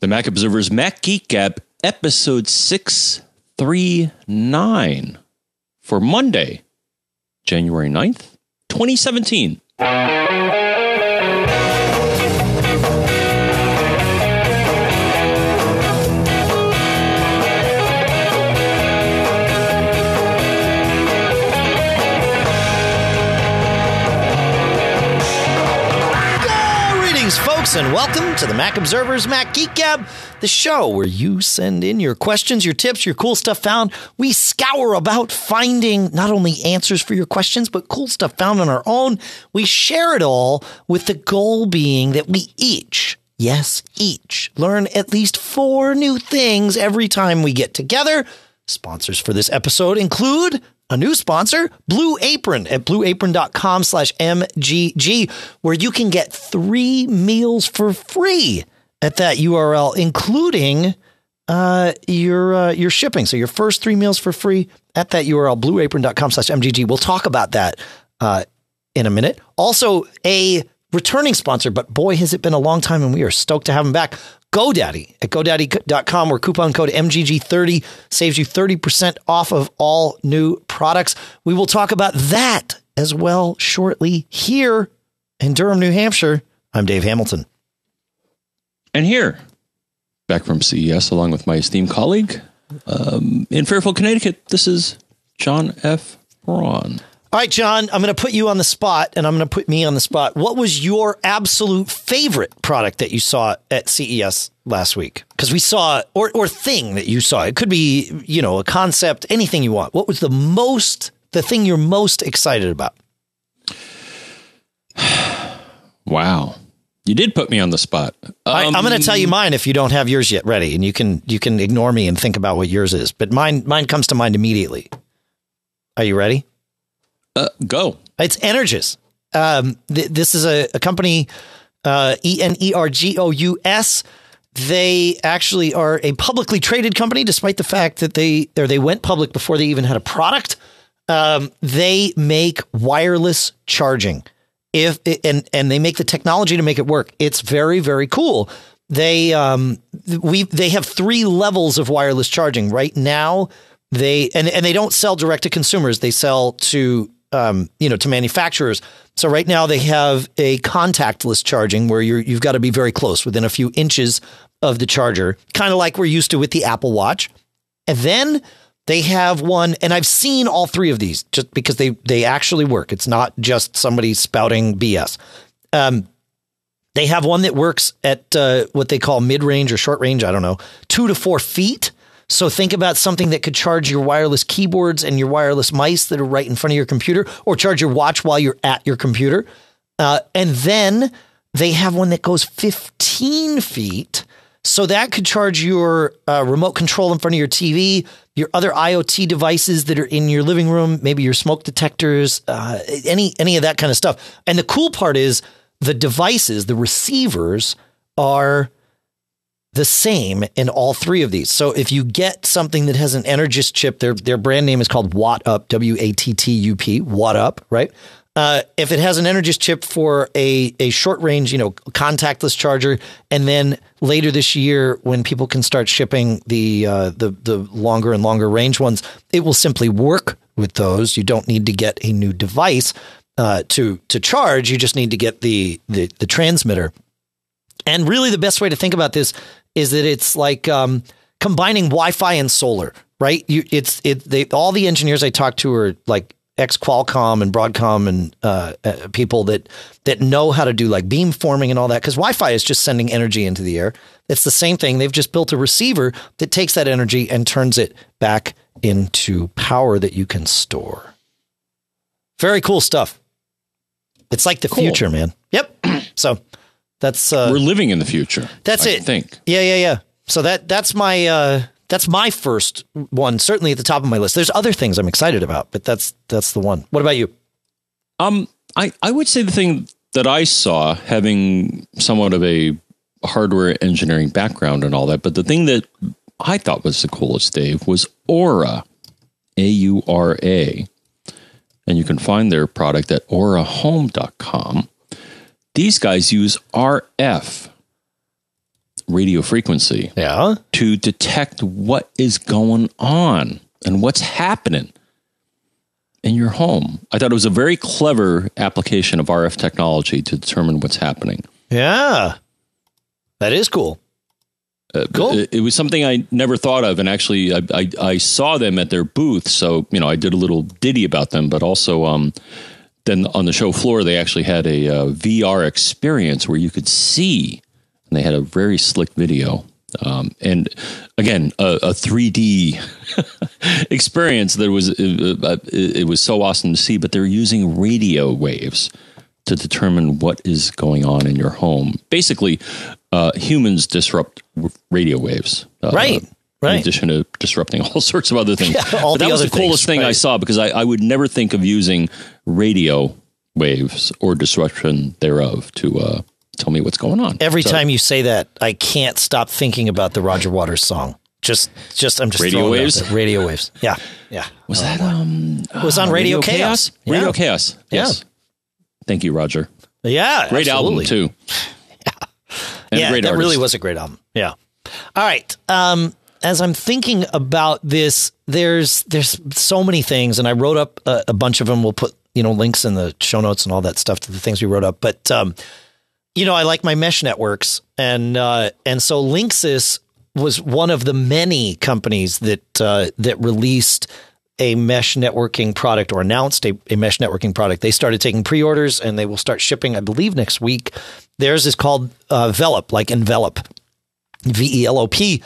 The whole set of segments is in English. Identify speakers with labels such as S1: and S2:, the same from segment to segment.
S1: The Mac Observer's Mac Geek Gab, episode 639 for Monday, January 9th, 2017.
S2: And welcome to the Mac Observer's Mac Geek Gab, the show where you send in your questions, your tips, your cool stuff found. We scour about finding not only answers for your questions, but cool stuff found on our own. We share it all with the goal being that we each, yes, each, learn at least four new things every time we get together. Sponsors for this episode include a new sponsor, Blue Apron at blueapron.com slash MGG, where you can get three meals for free at that URL, including uh, your uh, your shipping. So your first three meals for free at that URL, blueapron.com slash MGG. We'll talk about that uh, in a minute. Also, a returning sponsor, but boy, has it been a long time and we are stoked to have him back. GoDaddy at GoDaddy.com, where coupon code MGG30 saves you 30% off of all new products. We will talk about that as well shortly here in Durham, New Hampshire. I'm Dave Hamilton.
S1: And here, back from CES, along with my esteemed colleague um, in Fairfield, Connecticut, this is John F. Braun.
S2: All right, John, I'm going to put you on the spot and I'm going to put me on the spot. What was your absolute favorite product that you saw at CES last week? Because we saw, or, or thing that you saw. It could be, you know, a concept, anything you want. What was the most, the thing you're most excited about?
S1: Wow. You did put me on the spot.
S2: I, I'm going to tell you mine if you don't have yours yet ready, and you can you can ignore me and think about what yours is. But mine mine comes to mind immediately. Are you ready?
S1: Uh, go.
S2: It's Energous. Um, th- this is a, a company, uh, E N E R G O U S. They actually are a publicly traded company, despite the fact that they or they went public before they even had a product. Um, they make wireless charging. If and and they make the technology to make it work. It's very very cool. They um we they have three levels of wireless charging right now. They and and they don't sell direct to consumers. They sell to um, you know, to manufacturers. So right now they have a contactless charging where you're you've got to be very close, within a few inches of the charger, kind of like we're used to with the Apple Watch. And then they have one, and I've seen all three of these just because they they actually work. It's not just somebody spouting BS. Um, they have one that works at uh, what they call mid range or short range. I don't know, two to four feet. So think about something that could charge your wireless keyboards and your wireless mice that are right in front of your computer, or charge your watch while you're at your computer. Uh, and then they have one that goes 15 feet. So that could charge your uh, remote control in front of your TV, your other IoT devices that are in your living room, maybe your smoke detectors, uh, any any of that kind of stuff. And the cool part is the devices, the receivers are the same in all three of these. So if you get something that has an Energous chip, their their brand name is called Watt Up, W A T T U P, Watt Up, right? Uh, if it has an Energous chip for a a short range, you know, contactless charger, and then later this year when people can start shipping the uh, the the longer and longer range ones, it will simply work with those. You don't need to get a new device uh, to to charge. You just need to get the the, the transmitter. And really, the best way to think about this is that it's like um, combining Wi-Fi and solar, right? You, it's it. They all the engineers I talk to are like ex Qualcomm and Broadcom and uh, uh, people that that know how to do like beam forming and all that. Because Wi-Fi is just sending energy into the air. It's the same thing. They've just built a receiver that takes that energy and turns it back into power that you can store. Very cool stuff. It's like the
S1: Cool.
S2: future, man. Yep. So that's uh,
S1: We're living in the future.
S2: that's
S1: I
S2: it.
S1: think.
S2: Yeah, yeah, yeah. So that that's my uh that's my first one, certainly at the top of my list. There's other things I'm excited about, but that's that's the one. What about you?
S1: Um, I, I would say the thing that I saw, having somewhat of a hardware engineering background and all that, but the thing that I thought was the coolest, Dave, was Aura, A U R A. And you can find their product at aurahome.com. These guys use RF radio frequency
S2: Yeah.
S1: to detect what is going on and what's happening in your home. I thought it was a very clever application of RF technology to determine what's happening.
S2: Yeah. That is cool.
S1: Uh,
S2: Cool.
S1: It, it was something I never thought of, and actually, I, I, I saw them at their booth, so you know, I did a little ditty about them. But also, um, then on the show floor, they actually had a uh, VR experience where you could see, and they had a very slick video. Um, and again, a, a 3D experience that was uh, uh, it, it was so awesome to see. But they're using radio waves to determine what is going on in your home. Basically, uh, humans disrupt radio waves. Uh,
S2: Right,
S1: In addition to disrupting all sorts of other things.
S2: Yeah, all
S1: but that
S2: the
S1: was
S2: other
S1: the coolest
S2: things,
S1: thing I saw because I, I would never think of using radio waves or disruption thereof to uh, tell me what's going on.
S2: Every
S1: So,
S2: time you say that, I can't stop thinking about the Roger Waters song. Just, just, I'm just
S1: Radio
S2: throwing it out
S1: waves?
S2: Radio waves. Yeah, yeah.
S1: was that um
S2: It was on Radio, Chaos.
S1: Radio
S2: Yeah.
S1: Chaos. Yes. Thank you, Roger.
S2: Yeah,
S1: Great
S2: absolutely.
S1: album too. And
S2: yeah,
S1: great
S2: that really was a great album. Yeah. All right. Um, as I'm thinking about this, there's there's so many things, and I wrote up a, a bunch of them. We'll put you know links in the show notes and all that stuff to the things we wrote up. But um, you know, I like my mesh networks, and uh, and so Linksys was one of the many companies that uh, that released a mesh networking product or announced a, a mesh networking product. They started taking pre-orders and they will start shipping, I believe, next week. Theirs is called uh, Velop, like envelop, V E L O P.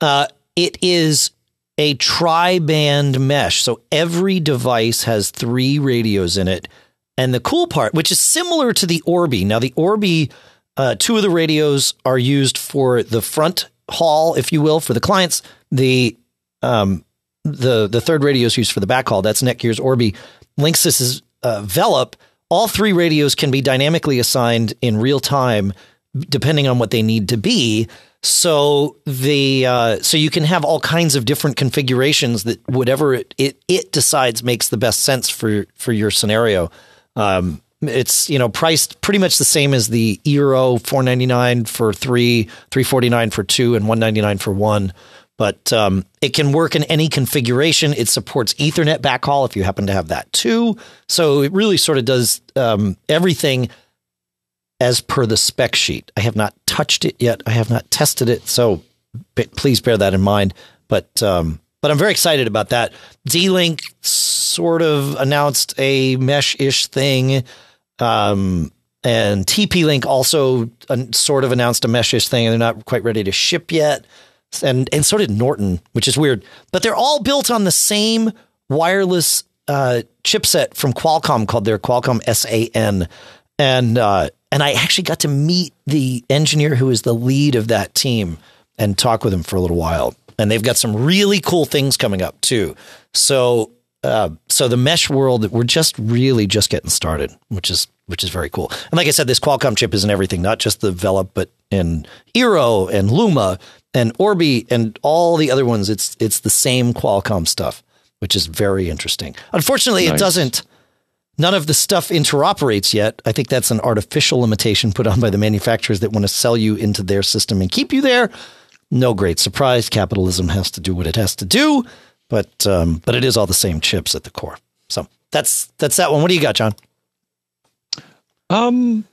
S2: Uh, it is a tri-band mesh, so every device has three radios in it. And the cool part, which is similar to the Orbi. Now, the Orbi, uh, two of the radios are used for the front haul, if you will, for the clients. The um, the the third radio is used for the backhaul. That's Netgear's Orbi. Linksys is uh, Velop. All three radios can be dynamically assigned in real time, depending on what they need to be. So the uh, so you can have all kinds of different configurations that whatever it, it it decides makes the best sense for for your scenario. Um, it's you know priced pretty much the same as the ninety nine for three, three forty nine for two, and one ninety nine for one. But um, it can work in any configuration. It supports Ethernet backhaul if you happen to have that too. So it really sort of does um, everything as per the spec sheet. I have not touched it yet. I have not tested it, so b- please bear that in mind. But um, but I'm very excited about that. D-Link sort of announced a mesh-ish thing, um, and TP-Link also sort of announced a mesh-ish thing, and they're not quite ready to ship yet. And and so did Norton, which is weird. But they're all built on the same wireless uh, chipset from Qualcomm called their Qualcomm SON, and uh, and I actually got to meet the engineer who is the lead of that team and talk with him for a little while. And they've got some really cool things coming up too. So uh, so the mesh world, we're just really just getting started, which is which is very cool. And like I said, this Qualcomm chip is in everything, not just the Velop, but in Eero and Luma and Orbi and all the other ones. It's it's the same Qualcomm stuff, which is very interesting. Unfortunately, it doesn't. None of the stuff interoperates yet. I think that's an artificial limitation put on by the manufacturers that want to sell you into their system and keep you there. No great surprise. Capitalism has to do what it has to do, but um, but it is all the same chips at the core. So that's that's that one. What do you got, John?
S1: Um,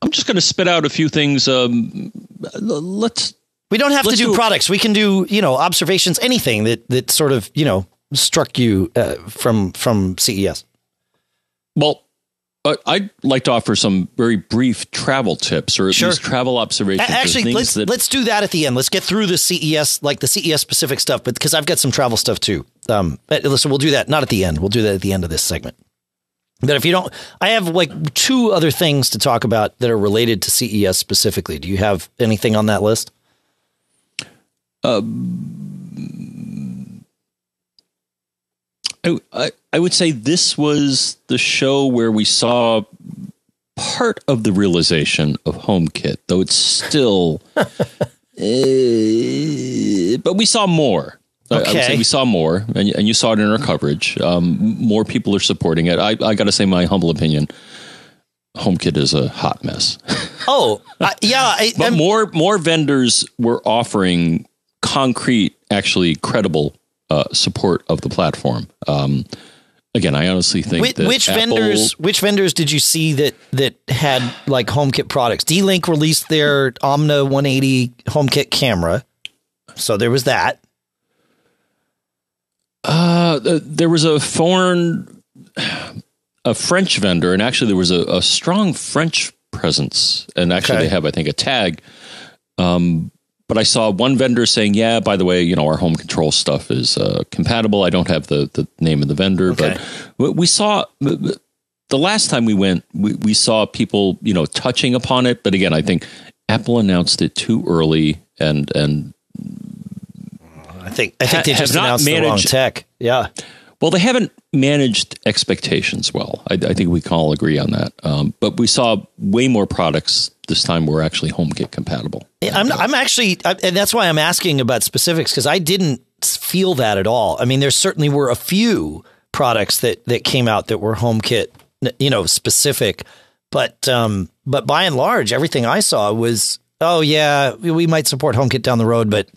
S1: I'm just going to spit out a few things. Um, let's
S2: We don't have to do
S1: do-
S2: products. We can do you know observations, anything that that sort of you know struck you uh, from from CES.
S1: Well, I'd like to offer some very brief travel tips or at
S2: Sure.
S1: least travel observations.
S2: Actually, let's
S1: that,
S2: let's do that at the end. Let's get through the CES, like the CES specific stuff, but because I've got some travel stuff too. Um, listen, we'll do that not at the end. We'll do that at the end of this segment. But if you don't, I have like two other things to talk about that are related to CES specifically. Do you have anything on that list?
S1: I, I, I would say this was the show where we saw part of the realization of HomeKit, though it's still, uh, but we saw more. I- I would
S2: Okay.
S1: say we saw more, and, and you saw it in our coverage. Um, more people are supporting it. I, I got to say, my humble opinion. HomeKit is a hot mess.
S2: Oh, I, yeah. I,
S1: but
S2: I'm-
S1: more more vendors were offering concrete, actually credible uh, support of the platform. Um, again, I honestly think
S2: Which,
S1: that
S2: which
S1: Apple-
S2: vendors? Which vendors did you see that that had like HomeKit products? D-Link released their Omna 180 HomeKit camera, so there was that.
S1: Uh, there was a foreign, a French vendor, and actually there was a, a strong French presence, and actually
S2: Okay.
S1: they have, I think, a tag. Um, but I saw one vendor saying, "Yeah, by the way, you know, our home control stuff is uh, compatible." I don't have the the name of the vendor,
S2: Okay.
S1: but we- saw the last time we went, we, we saw people, you know, touching upon it. But again, I think Apple announced it too early, and and
S2: I think I think they just announced the wrong
S1: managed-
S2: tech. Yeah.
S1: Well, they haven't managed expectations well. I, I think we can all agree on that. Um, but we saw way more products this time were actually HomeKit compatible.
S2: I'm I'm actually, I- and that's why I'm asking about specifics because I didn't feel that at all. I mean, there certainly were a few products that that came out that were HomeKit, you know, specific, but um, but by and large, everything I saw was, oh yeah, we- we might support HomeKit down the road, but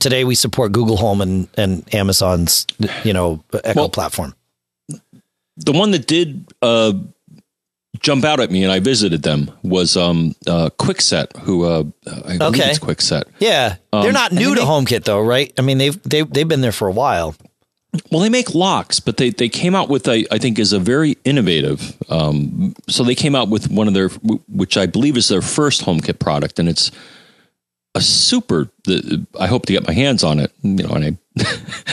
S2: today we support Google Home and and Amazon's, you know, Echo
S1: Well,
S2: platform.
S1: The one that did uh, jump out at me, and I visited them, was um, uh, Kwikset, who uh, I believe
S2: Okay.
S1: it's Kwikset.
S2: Yeah, they're
S1: um,
S2: not new
S1: they
S2: to
S1: make-
S2: HomeKit though, right? I mean, they've they they've been there for a while.
S1: Well, they make locks, but they, they came out with a I think is a very innovative. Um, so they came out with one of their, which I believe is their first HomeKit product, and it's a super. The, I hope to get my hands on it, you know, and I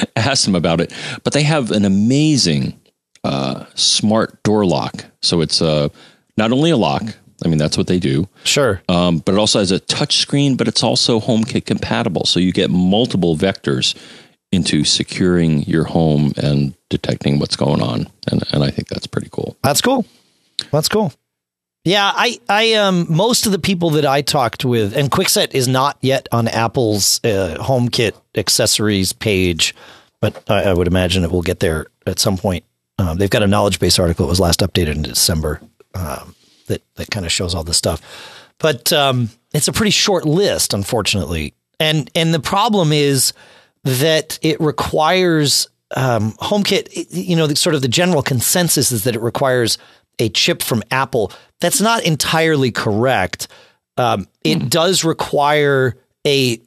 S1: asked them about it. But they have an amazing uh, smart door lock. So it's uh, not only a lock. I mean, that's what they do.
S2: Sure.
S1: Um, but it also has a touch screen, but it's also HomeKit compatible. So you get multiple vectors into securing your home and detecting what's going on. And, and I think that's pretty cool.
S2: That's cool. That's cool. Yeah, I, I, um, most of the people that I talked with, and Kwikset is not yet on Apple's uh, HomeKit accessories page, but I, I would imagine it will get there at some point. Um, they've got a knowledge base article that was last updated in December um, that that kind of shows all this stuff, but um, it's a pretty short list, unfortunately. And and the problem is that it requires um, HomeKit. You know, the, sort of the general consensus is that it requires a chip from Apple. That's not entirely correct. Um, it does require a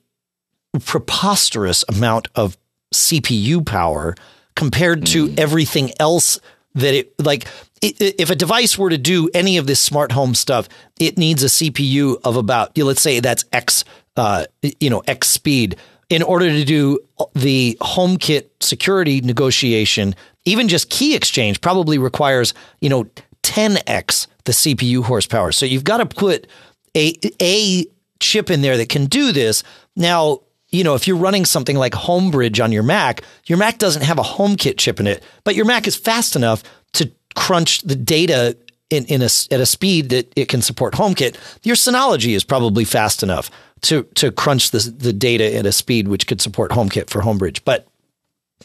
S2: preposterous amount of CPU power compared to everything else that it like if a device were to do any of this smart home stuff it needs a CPU of about you know, let's say that's x uh, you know x speed. In order to do the HomeKit security negotiation even just key exchange probably requires you know 10x the CPU horsepower. So you've got to put a a chip in there that can do this. Now, you know, if you're running something like Homebridge on your Mac, your Mac doesn't have a HomeKit chip in it, but your Mac is fast enough to crunch the data in, in a, at a speed that it can support HomeKit. Your Synology is probably fast enough to to crunch the the data at a speed which could support HomeKit for Homebridge. But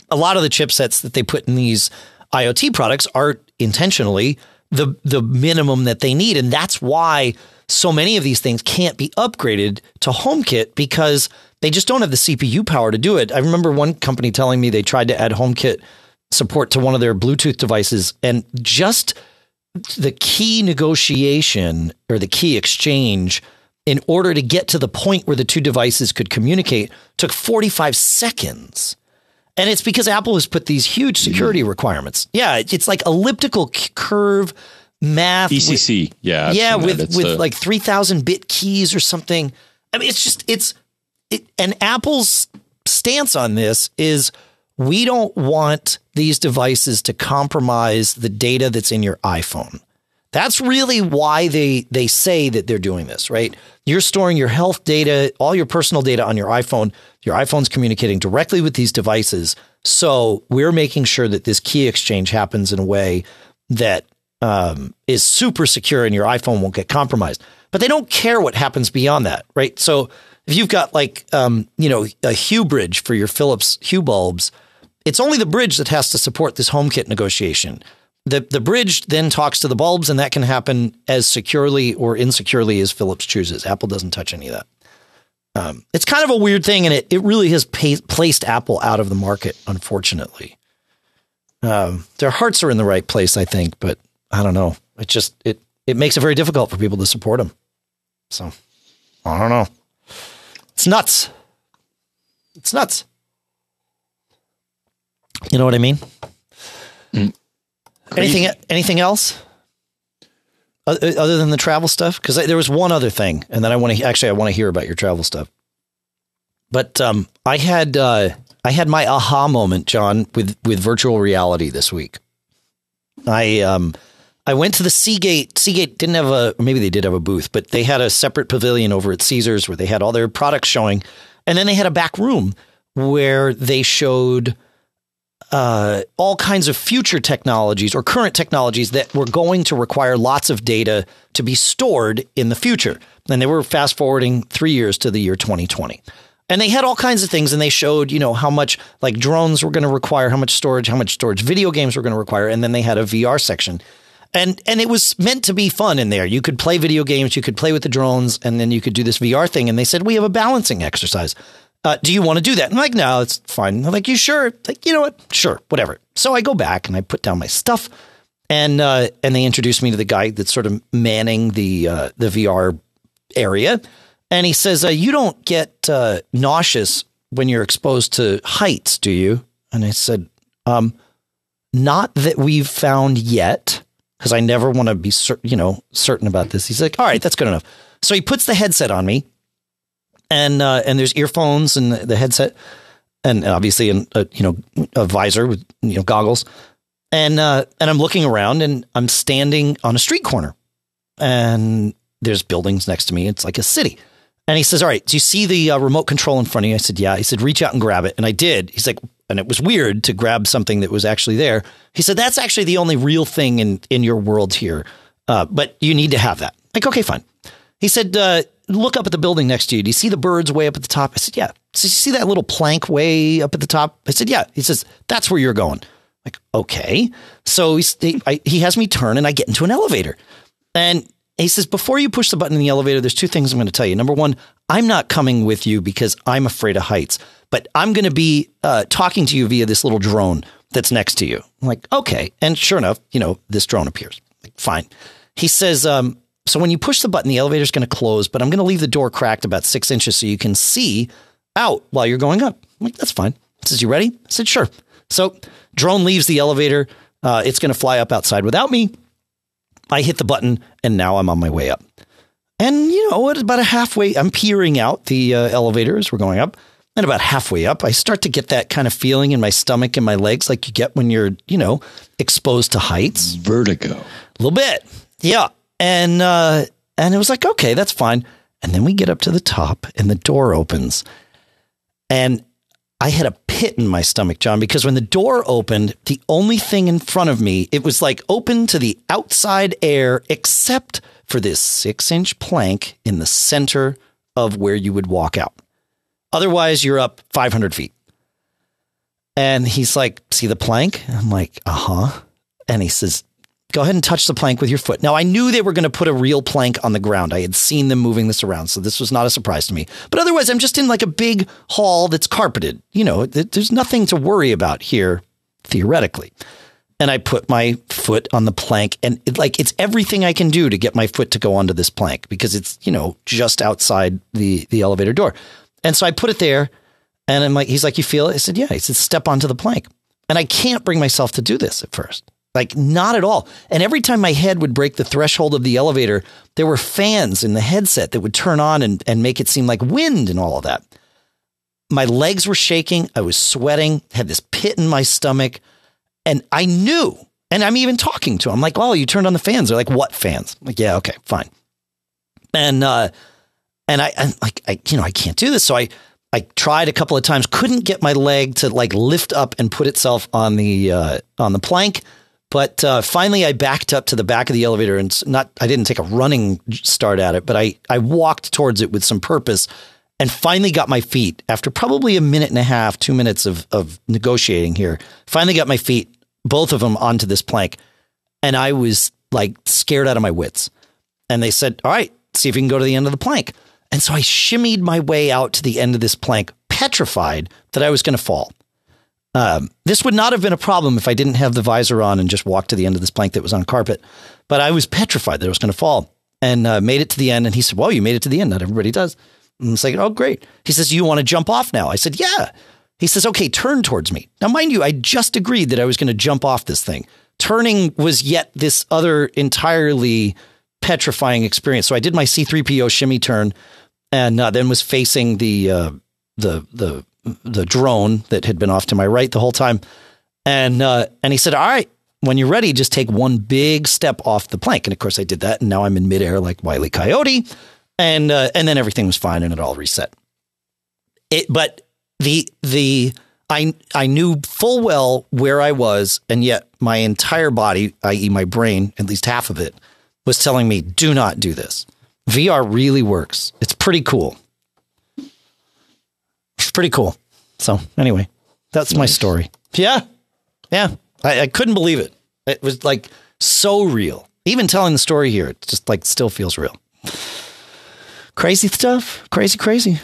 S2: a lot of the chipsets that they put in these IoT products are intentionally the the minimum that they need, and that's why so many of these things can't be upgraded to HomeKit because they just don't have the CPU power to do it. I remember one company telling me they tried to add HomeKit support to one of their Bluetooth devices, and just the key negotiation or the key exchange in order to get to the point where the two devices could communicate took 45 seconds. And it's because Apple has put these huge security requirements. Yeah, it's like elliptical c- curve math. with-
S1: ECC, yeah, I've
S2: yeah, with with like 3000 bit keys or something. I mean, it's just it's it, and Apple's stance on this is we don't want these devices to compromise the data that's in your iPhone. That's really why they they say that they're doing this, right? You're storing your health data, all your personal data on your iPhone. Your iPhone's communicating directly with these devices. So we're making sure that this key exchange happens in a way that um, is super secure and your iPhone won't get compromised. But they don't care what happens beyond that, right? So if you've got like um, you know a Hue bridge for your Philips Hue bulbs, it's only the bridge that has to support this HomeKit negotiation. The the bridge then talks to the bulbs, and that can happen as securely or insecurely as Philips chooses. Apple doesn't touch any of that. Um, it's kind of a weird thing, and it it really has pay, placed Apple out of the market, unfortunately. Um, their hearts are in the right place, I think, but I don't know. It just it it makes it very difficult for people to support them. So I don't know. It's nuts. It's nuts. You know what I mean? Mm. Anything anything else? Other than the travel stuff, because there was one other thing, and then I want to actually I want to hear about your travel stuff. But um, I had uh, I had my aha moment, John, with with virtual reality this week. I um, I went to the Seagate. Seagate didn't have a, maybe they did have a booth, but they had a separate pavilion over at Caesars where they had all their products showing. And then they had a back room where they showed uh, all kinds of future technologies or current technologies that were going to require lots of data to be stored in the future. And they were fast forwarding three years to the year 2020. And they had all kinds of things and they showed, you know, how much like drones were going to require, how much storage, how much storage video games were going to require. And then they had a VR section and and it was meant to be fun in there. You could play video games, you could play with the drones, and then you could do this VR thing. And they said we have a balancing exercise. Uh, do you want to do that? I'm like, no, it's fine. I'm like, you sure? Like, you know what? Sure, whatever. So I go back and I put down my stuff, and uh, and they introduce me to the guy that's sort of manning the uh, the VR area, and he says, uh, "You don't get uh, nauseous when you're exposed to heights, do you?" And I said, um, "Not that we've found yet." because I never want to be certain, you know, certain about this. He's like, all right, that's good enough. So he puts the headset on me, and uh, and there's earphones and the headset, and obviously a, a you know a visor with you know goggles, and uh, and I'm looking around and I'm standing on a street corner, and there's buildings next to me. It's like a city. And he says, "All right, do you see the uh, remote control in front of you?" I said, "Yeah." He said, "Reach out and grab it," and I did. He's like, and it was weird to grab something that was actually there. He said, that's actually the only real thing in, in your world here. Uh, but you need to have that. Like, okay, fine. He said, uh, look up at the building next to you. Do you see the birds way up at the top? I said, yeah. So you see that little plank way up at the top? I said, yeah. He says, that's where you're going. Like, okay. So he, I, he has me turn and I get into an elevator. And he says, before you push the button in the elevator, there's two things I'm going to tell you. Number one, I'm not coming with you because I'm afraid of heights but I'm going to be uh, talking to you via this little drone that's next to you. I'm like, okay. And sure enough, you know, this drone appears. Like, fine. He says, um, so when you push the button, the elevator's going to close, but I'm going to leave the door cracked about six inches so you can see out while you're going up. I'm like, that's fine. He says, you ready? I said, sure. So drone leaves the elevator. Uh, it's going to fly up outside without me. I hit the button and now I'm on my way up. And you know, about a halfway, I'm peering out the uh, elevator as we're going up. And about halfway up, I start to get that kind of feeling in my stomach and my legs, like you get when you're, you know, exposed to heights.
S1: Vertigo. A
S2: little bit. Yeah. And, uh, and it was like, okay, that's fine. And then we get up to the top and the door opens. And I had a pit in my stomach, John, because when the door opened, the only thing in front of me, it was like open to the outside air, except for this six inch plank in the center of where you would walk out. Otherwise, you're up 500 feet. And he's like, See the plank? I'm like, Uh huh. And he says, Go ahead and touch the plank with your foot. Now, I knew they were going to put a real plank on the ground. I had seen them moving this around, so this was not a surprise to me. But otherwise, I'm just in like a big hall that's carpeted. You know, there's nothing to worry about here, theoretically. And I put my foot on the plank, and it, like it's everything I can do to get my foot to go onto this plank because it's you know just outside the the elevator door. And so I put it there and I'm like, he's like, you feel it? I said, yeah. He said, step onto the plank. And I can't bring myself to do this at first. Like, not at all. And every time my head would break the threshold of the elevator, there were fans in the headset that would turn on and, and make it seem like wind and all of that. My legs were shaking. I was sweating, had this pit in my stomach. And I knew, and I'm even talking to him. I'm like, oh, you turned on the fans. They're like, what fans? I'm like, yeah, okay, fine. And, uh, and I, and like, I, you know, I can't do this. So I, I tried a couple of times, couldn't get my leg to like lift up and put itself on the, uh, on the plank. But uh, finally, I backed up to the back of the elevator and not, I didn't take a running start at it, but I, I walked towards it with some purpose and finally got my feet after probably a minute and a half, two minutes of, of negotiating here. Finally got my feet, both of them onto this plank. and I was like scared out of my wits. And they said, "All right, see if you can go to the end of the plank." And so I shimmied my way out to the end of this plank, petrified that I was going to fall. Um, this would not have been a problem if I didn't have the visor on and just walked to the end of this plank that was on carpet. But I was petrified that I was going to fall and uh, made it to the end. And he said, Well, you made it to the end. Not everybody does. And it's like, Oh, great. He says, You want to jump off now? I said, Yeah. He says, Okay, turn towards me. Now, mind you, I just agreed that I was going to jump off this thing. Turning was yet this other entirely petrifying experience. So I did my C3PO shimmy turn and uh, then was facing the, uh, the, the, the drone that had been off to my right the whole time. And uh, and he said, "All right, when you're ready, just take one big step off the plank." And of course, I did that, and now I'm in midair like Wiley Coyote, and uh, and then everything was fine, and it all reset. It, but the the I I knew full well where I was, and yet my entire body, i.e., my brain, at least half of it, was telling me, "Do not do this." VR really works. It's pretty cool. Pretty cool. So anyway, that's nice. my story. Yeah. Yeah. I, I, couldn't believe it. It was like so real. Even telling the story here, it just like still feels real. Crazy stuff. Crazy, crazy.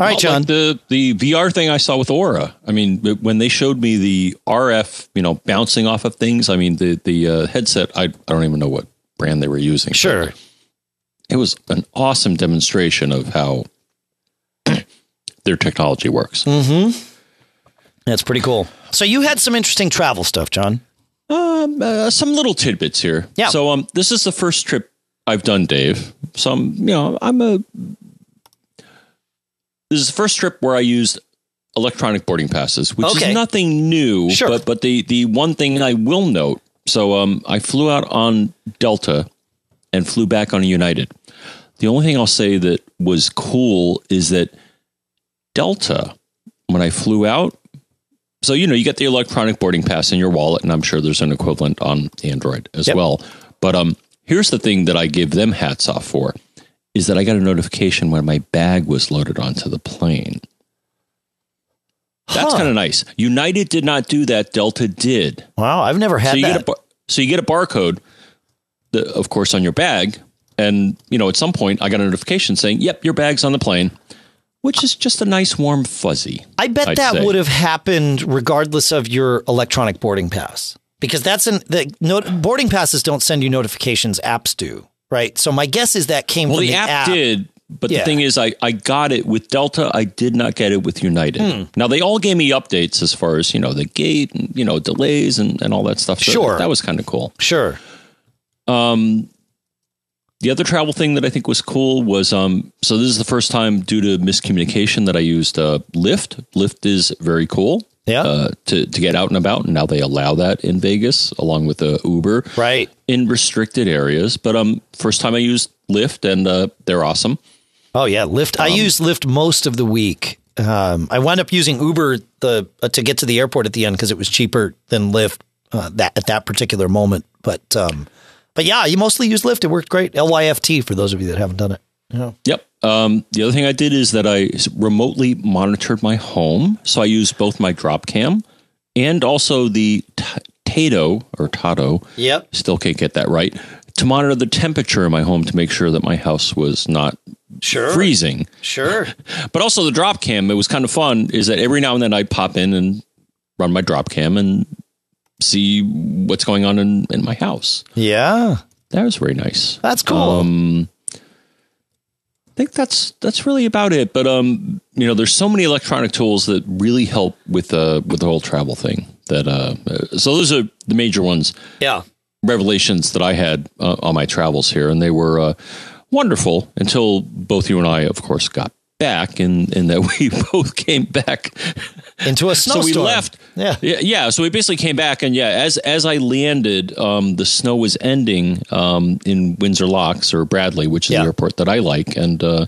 S2: All right, John.
S1: Like the the VR thing I saw with Aura. I mean, when they showed me the RF, you know, bouncing off of things. I mean, the the uh, headset. I I don't even know what brand they were using.
S2: Sure.
S1: It was an awesome demonstration of how their technology works.
S2: Mm-hmm. That's pretty cool. So you had some interesting travel stuff, John.
S1: Um, uh, some little tidbits here.
S2: Yeah.
S1: So um, this is the first trip I've done, Dave. So I'm, you know, I'm a. This is the first trip where I used electronic boarding passes, which okay. is nothing new.
S2: Sure.
S1: But but the the one thing I will note. So um, I flew out on Delta and flew back on United. The only thing I'll say that was cool is that Delta, when I flew out, so you know you get the electronic boarding pass in your wallet, and I'm sure there's an equivalent on Android as yep. well. But um, here's the thing that I give them hats off for is that I got a notification when my bag was loaded onto the plane. That's huh. kind of nice. United did not do that. Delta did.
S2: Wow, I've never had
S1: so you
S2: that.
S1: Get a bar- so you get a barcode, the, of course, on your bag, and you know at some point I got a notification saying, "Yep, your bag's on the plane." Which is just a nice warm fuzzy.
S2: I bet I'd that say. would have happened regardless of your electronic boarding pass because that's an the not, boarding passes don't send you notifications apps do right so my guess is that came
S1: well
S2: from
S1: the,
S2: the
S1: app,
S2: app,
S1: did but yeah. the thing is I, I got it with delta i did not get it with united hmm. now they all gave me updates as far as you know the gate and you know delays and, and all that stuff
S2: so sure
S1: that, that was kind of cool
S2: sure
S1: um the other travel thing that I think was cool was um, so this is the first time due to miscommunication that I used uh, Lyft. Lyft is very cool.
S2: Yeah.
S1: Uh, to to get out and about, and now they allow that in Vegas along with the uh, Uber.
S2: Right.
S1: In restricted areas, but um, first time I used Lyft, and uh, they're awesome.
S2: Oh yeah, Lyft. Um, I use Lyft most of the week. Um, I wound up using Uber the uh, to get to the airport at the end because it was cheaper than Lyft uh, that at that particular moment. But um, but yeah, you mostly use Lyft. It worked great. LYFT for those of you that haven't done it. Yeah.
S1: Yep. Um, the other thing I did is that I remotely monitored my home. So I used both my drop cam and also the t- tado or tado.
S2: Yep.
S1: Still can't get that right. To monitor the temperature in my home to make sure that my house was not
S2: sure.
S1: freezing.
S2: Sure.
S1: but also the drop cam, it was kind of fun, is that every now and then I'd pop in and run my drop cam and see what's going on in, in my house.
S2: Yeah.
S1: That was very nice.
S2: That's cool.
S1: Um, I think that's that's really about it. But um, you know, there's so many electronic tools that really help with uh with the whole travel thing. That uh, so those are the major ones.
S2: Yeah,
S1: revelations that I had uh, on my travels here, and they were uh, wonderful until both you and I, of course, got back and and that we both came back
S2: into a snowstorm.
S1: so we left.
S2: Yeah.
S1: yeah, yeah. So we basically came back, and yeah, as as I landed, um, the snow was ending um, in Windsor Locks or Bradley, which is yeah. the airport that I like, and uh,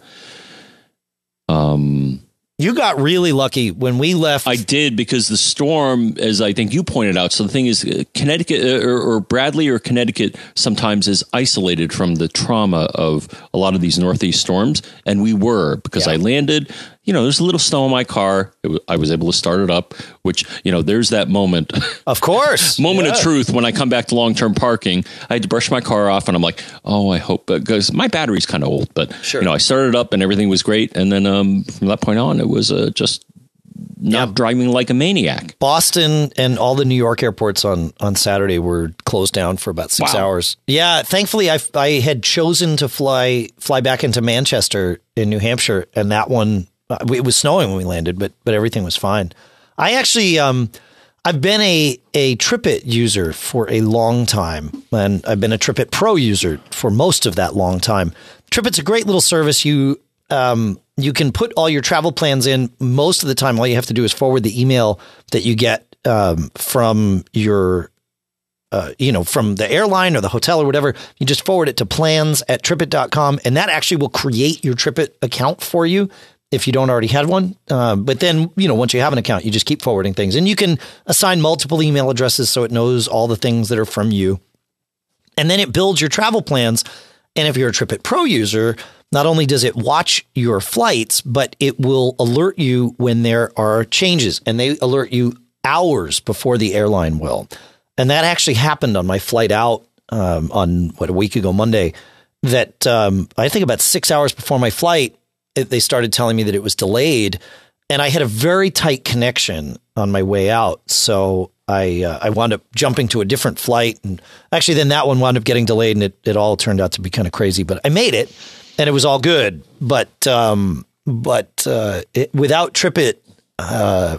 S1: um,
S2: you got really lucky when we left.
S1: I did because the storm, as I think you pointed out. So the thing is, uh, Connecticut uh, or, or, Bradley or Connecticut sometimes is isolated from the trauma of a lot of these northeast storms, and we were because yeah. I landed you know, there's a little snow in my car. Was, I was able to start it up, which, you know, there's that moment.
S2: Of course.
S1: moment yeah. of truth when I come back to long term parking. I had to brush my car off and I'm like, oh, I hope, because my battery's kind of old, but, sure. you know, I started it up and everything was great. And then um, from that point on, it was uh, just not yep. driving like a maniac.
S2: Boston and all the New York airports on on Saturday were closed down for about six wow. hours. Yeah, thankfully I I had chosen to fly fly back into Manchester in New Hampshire, and that one it was snowing when we landed, but but everything was fine. I actually um I've been a a TripIt user for a long time, and I've been a TripIt Pro user for most of that long time. TripIt's a great little service. You um, you can put all your travel plans in. Most of the time, all you have to do is forward the email that you get um, from your, uh, you know, from the airline or the hotel or whatever. You just forward it to plans at tripit.com, and that actually will create your TripIt account for you if you don't already have one. Uh, but then, you know, once you have an account, you just keep forwarding things, and you can assign multiple email addresses so it knows all the things that are from you, and then it builds your travel plans. And if you're a TripIt Pro user, not only does it watch your flights, but it will alert you when there are changes and they alert you hours before the airline will. And that actually happened on my flight out um, on what a week ago, Monday. That um, I think about six hours before my flight, it, they started telling me that it was delayed. And I had a very tight connection on my way out. So I uh, I wound up jumping to a different flight, and actually, then that one wound up getting delayed, and it, it all turned out to be kind of crazy. But I made it, and it was all good. But um, but uh, it, without TripIt, uh,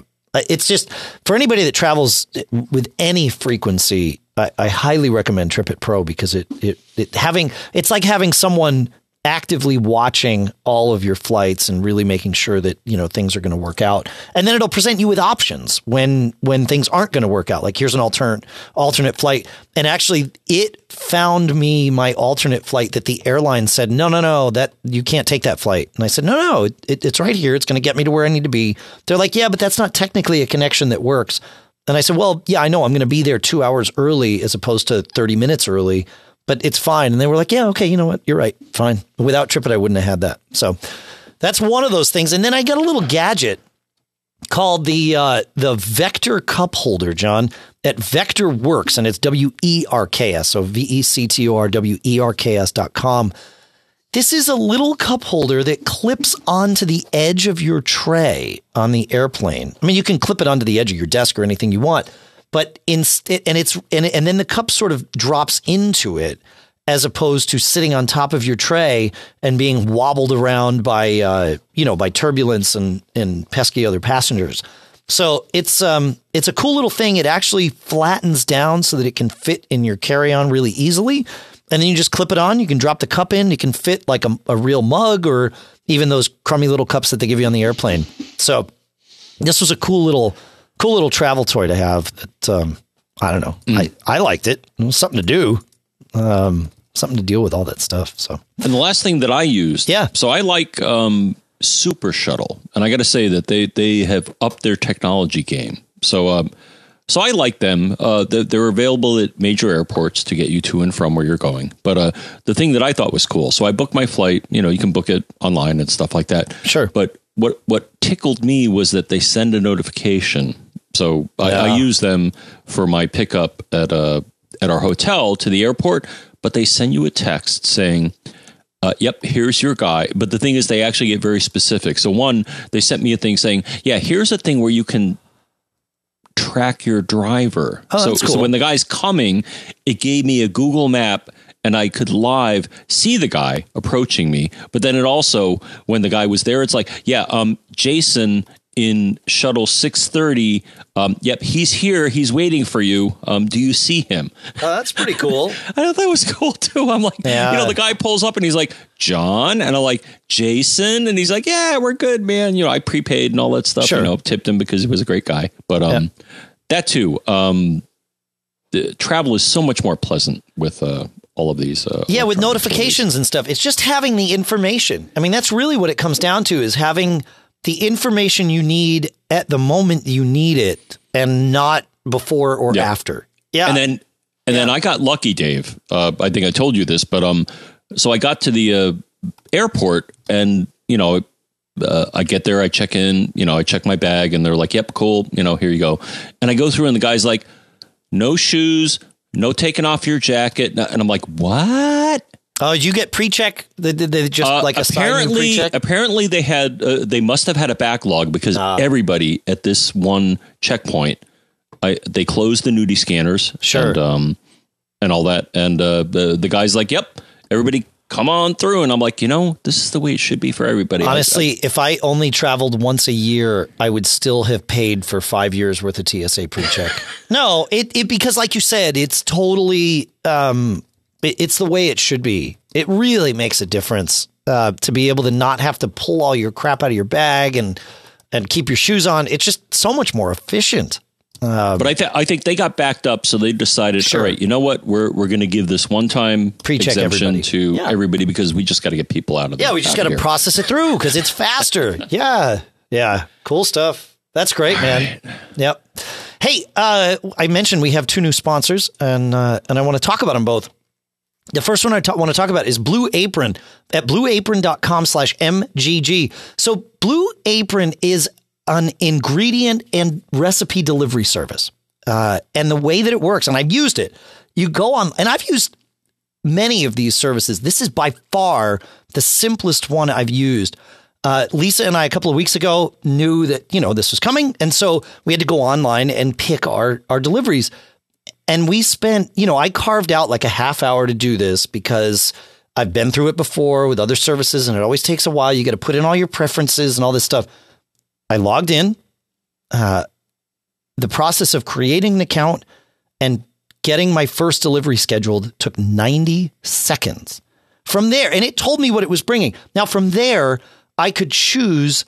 S2: it's just for anybody that travels with any frequency. I, I highly recommend TripIt Pro because it, it it having it's like having someone actively watching all of your flights and really making sure that you know things are going to work out. And then it'll present you with options when when things aren't going to work out. Like here's an alternate alternate flight. And actually it found me my alternate flight that the airline said no no no that you can't take that flight. And i said no no it, it's right here. It's going to get me to where i need to be. They're like yeah but that's not technically a connection that works. And i said well yeah i know. I'm going to be there two hours early as opposed to 30 minutes early but it's fine. And they were like, yeah, okay, you know what? You're right. Fine. Without TripIt, I wouldn't have had that. So that's one of those things. And then I got a little gadget called the uh, the Vector cup holder, John, at Vector Werks, and it's W E R K S. So V E C T O R W E R K S dot com. This is a little cup holder that clips onto the edge of your tray on the airplane. I mean, you can clip it onto the edge of your desk or anything you want, but instead, and it's and, and then the cup sort of drops into it as opposed to sitting on top of your tray and being wobbled around by uh, you know by turbulence and and pesky other passengers. So it's um it's a cool little thing. It actually flattens down so that it can fit in your carry on really easily. And then you just clip it on. You can drop the cup in. It can fit like a, a real mug or even those crummy little cups that they give you on the airplane. So this was a cool little cool little travel toy to have. That um, I don't know. Mm. I I liked it. It was something to do. Um, something to deal with all that stuff. So,
S1: and the last thing that I used,
S2: yeah.
S1: So I like um, Super Shuttle, and I got to say that they they have upped their technology game. So, um, so I like them. Uh, that they're available at major airports to get you to and from where you're going. But uh, the thing that I thought was cool, so I booked my flight. You know, you can book it online and stuff like that.
S2: Sure.
S1: But what what tickled me was that they send a notification so I, yeah. I, use them for my pickup at a uh, at our hotel to the airport, but they send you a text saying, uh, "Yep, here's your guy." But the thing is, they actually get very specific. So one, they sent me a thing saying, "Yeah, here's a thing where you can." track your driver.
S2: Oh,
S1: so,
S2: cool.
S1: so when the guy's coming, it gave me a Google map and I could live see the guy approaching me. But then it also, when the guy was there, it's like, yeah, um, Jason in shuttle 630 um, yep he's here he's waiting for you um, do you see him?
S2: Oh, that's pretty cool.
S1: I thought that was cool too. I'm like yeah. you know the guy pulls up and he's like john? And i'm like jason? And he's like yeah we're good man. You know i prepaid and all that stuff
S2: sure.
S1: you know tipped him because he was a great guy. But um, yeah. that too um, the travel is so much more pleasant with uh, all of these uh,
S2: yeah with notifications and stuff. It's just having the information. I mean that's really what it comes down to is having the information you need at the moment you need it and not before or yeah. after. Yeah.
S1: And then and yeah. then I got lucky, Dave. Uh, I think I told you this, but um so I got to the uh, airport and you know uh, I get there, I check in, you know, I check my bag, and they're like, "Yep, cool, you know, here you go." And I go through, and the guy's like, "No shoes, no taking off your jacket," and I'm like, "What?"
S2: Oh, you get pre-check? They, they, just uh, like
S1: apparently,
S2: pre-check?
S1: apparently they had uh, they must have had a backlog because uh. everybody at this one checkpoint, I, they closed the nudie scanners,
S2: sure,
S1: and, um, and all that, and uh, the the guy's like, "Yep, everybody come on through. And I'm like, you know, this is the way it should be for everybody.
S2: Honestly, if I only traveled once a year, I would still have paid for five years worth of TSA pre-check. no, it, it, because like you said, it's totally, um, it's the way it should be. It really makes a difference, uh, to be able to not have to pull all your crap out of your bag and, and keep your shoes on. It's just so much more efficient.
S1: Um, but I, th- I think they got backed up, so they decided, sure. all right, you know what, we're we're going to give this one time
S2: pre-check
S1: exemption
S2: everybody.
S1: to yeah. everybody because we just got to get people out of there.
S2: yeah, we just got to process it through because it's faster. yeah, yeah, cool stuff. That's great, man. Right. Yep. Hey, uh, I mentioned we have two new sponsors, and uh, and I want to talk about them both. The first one I want to talk about is Blue Apron at blueapron.com slash MGG. So Blue Apron is an ingredient and recipe delivery service. Uh, and the way that it works, and I've used it, you go on, and I've used many of these services. This is by far the simplest one I've used. Uh, Lisa and I a couple of weeks ago knew that you know this was coming, and so we had to go online and pick our our deliveries. And we spent, you know, I carved out like a half hour to do this because I've been through it before with other services, and it always takes a while. You got to put in all your preferences and all this stuff. I logged in. Uh, the process of creating an account and getting my first delivery scheduled took 90 seconds. From there, and it told me what it was bringing. Now, from there, I could choose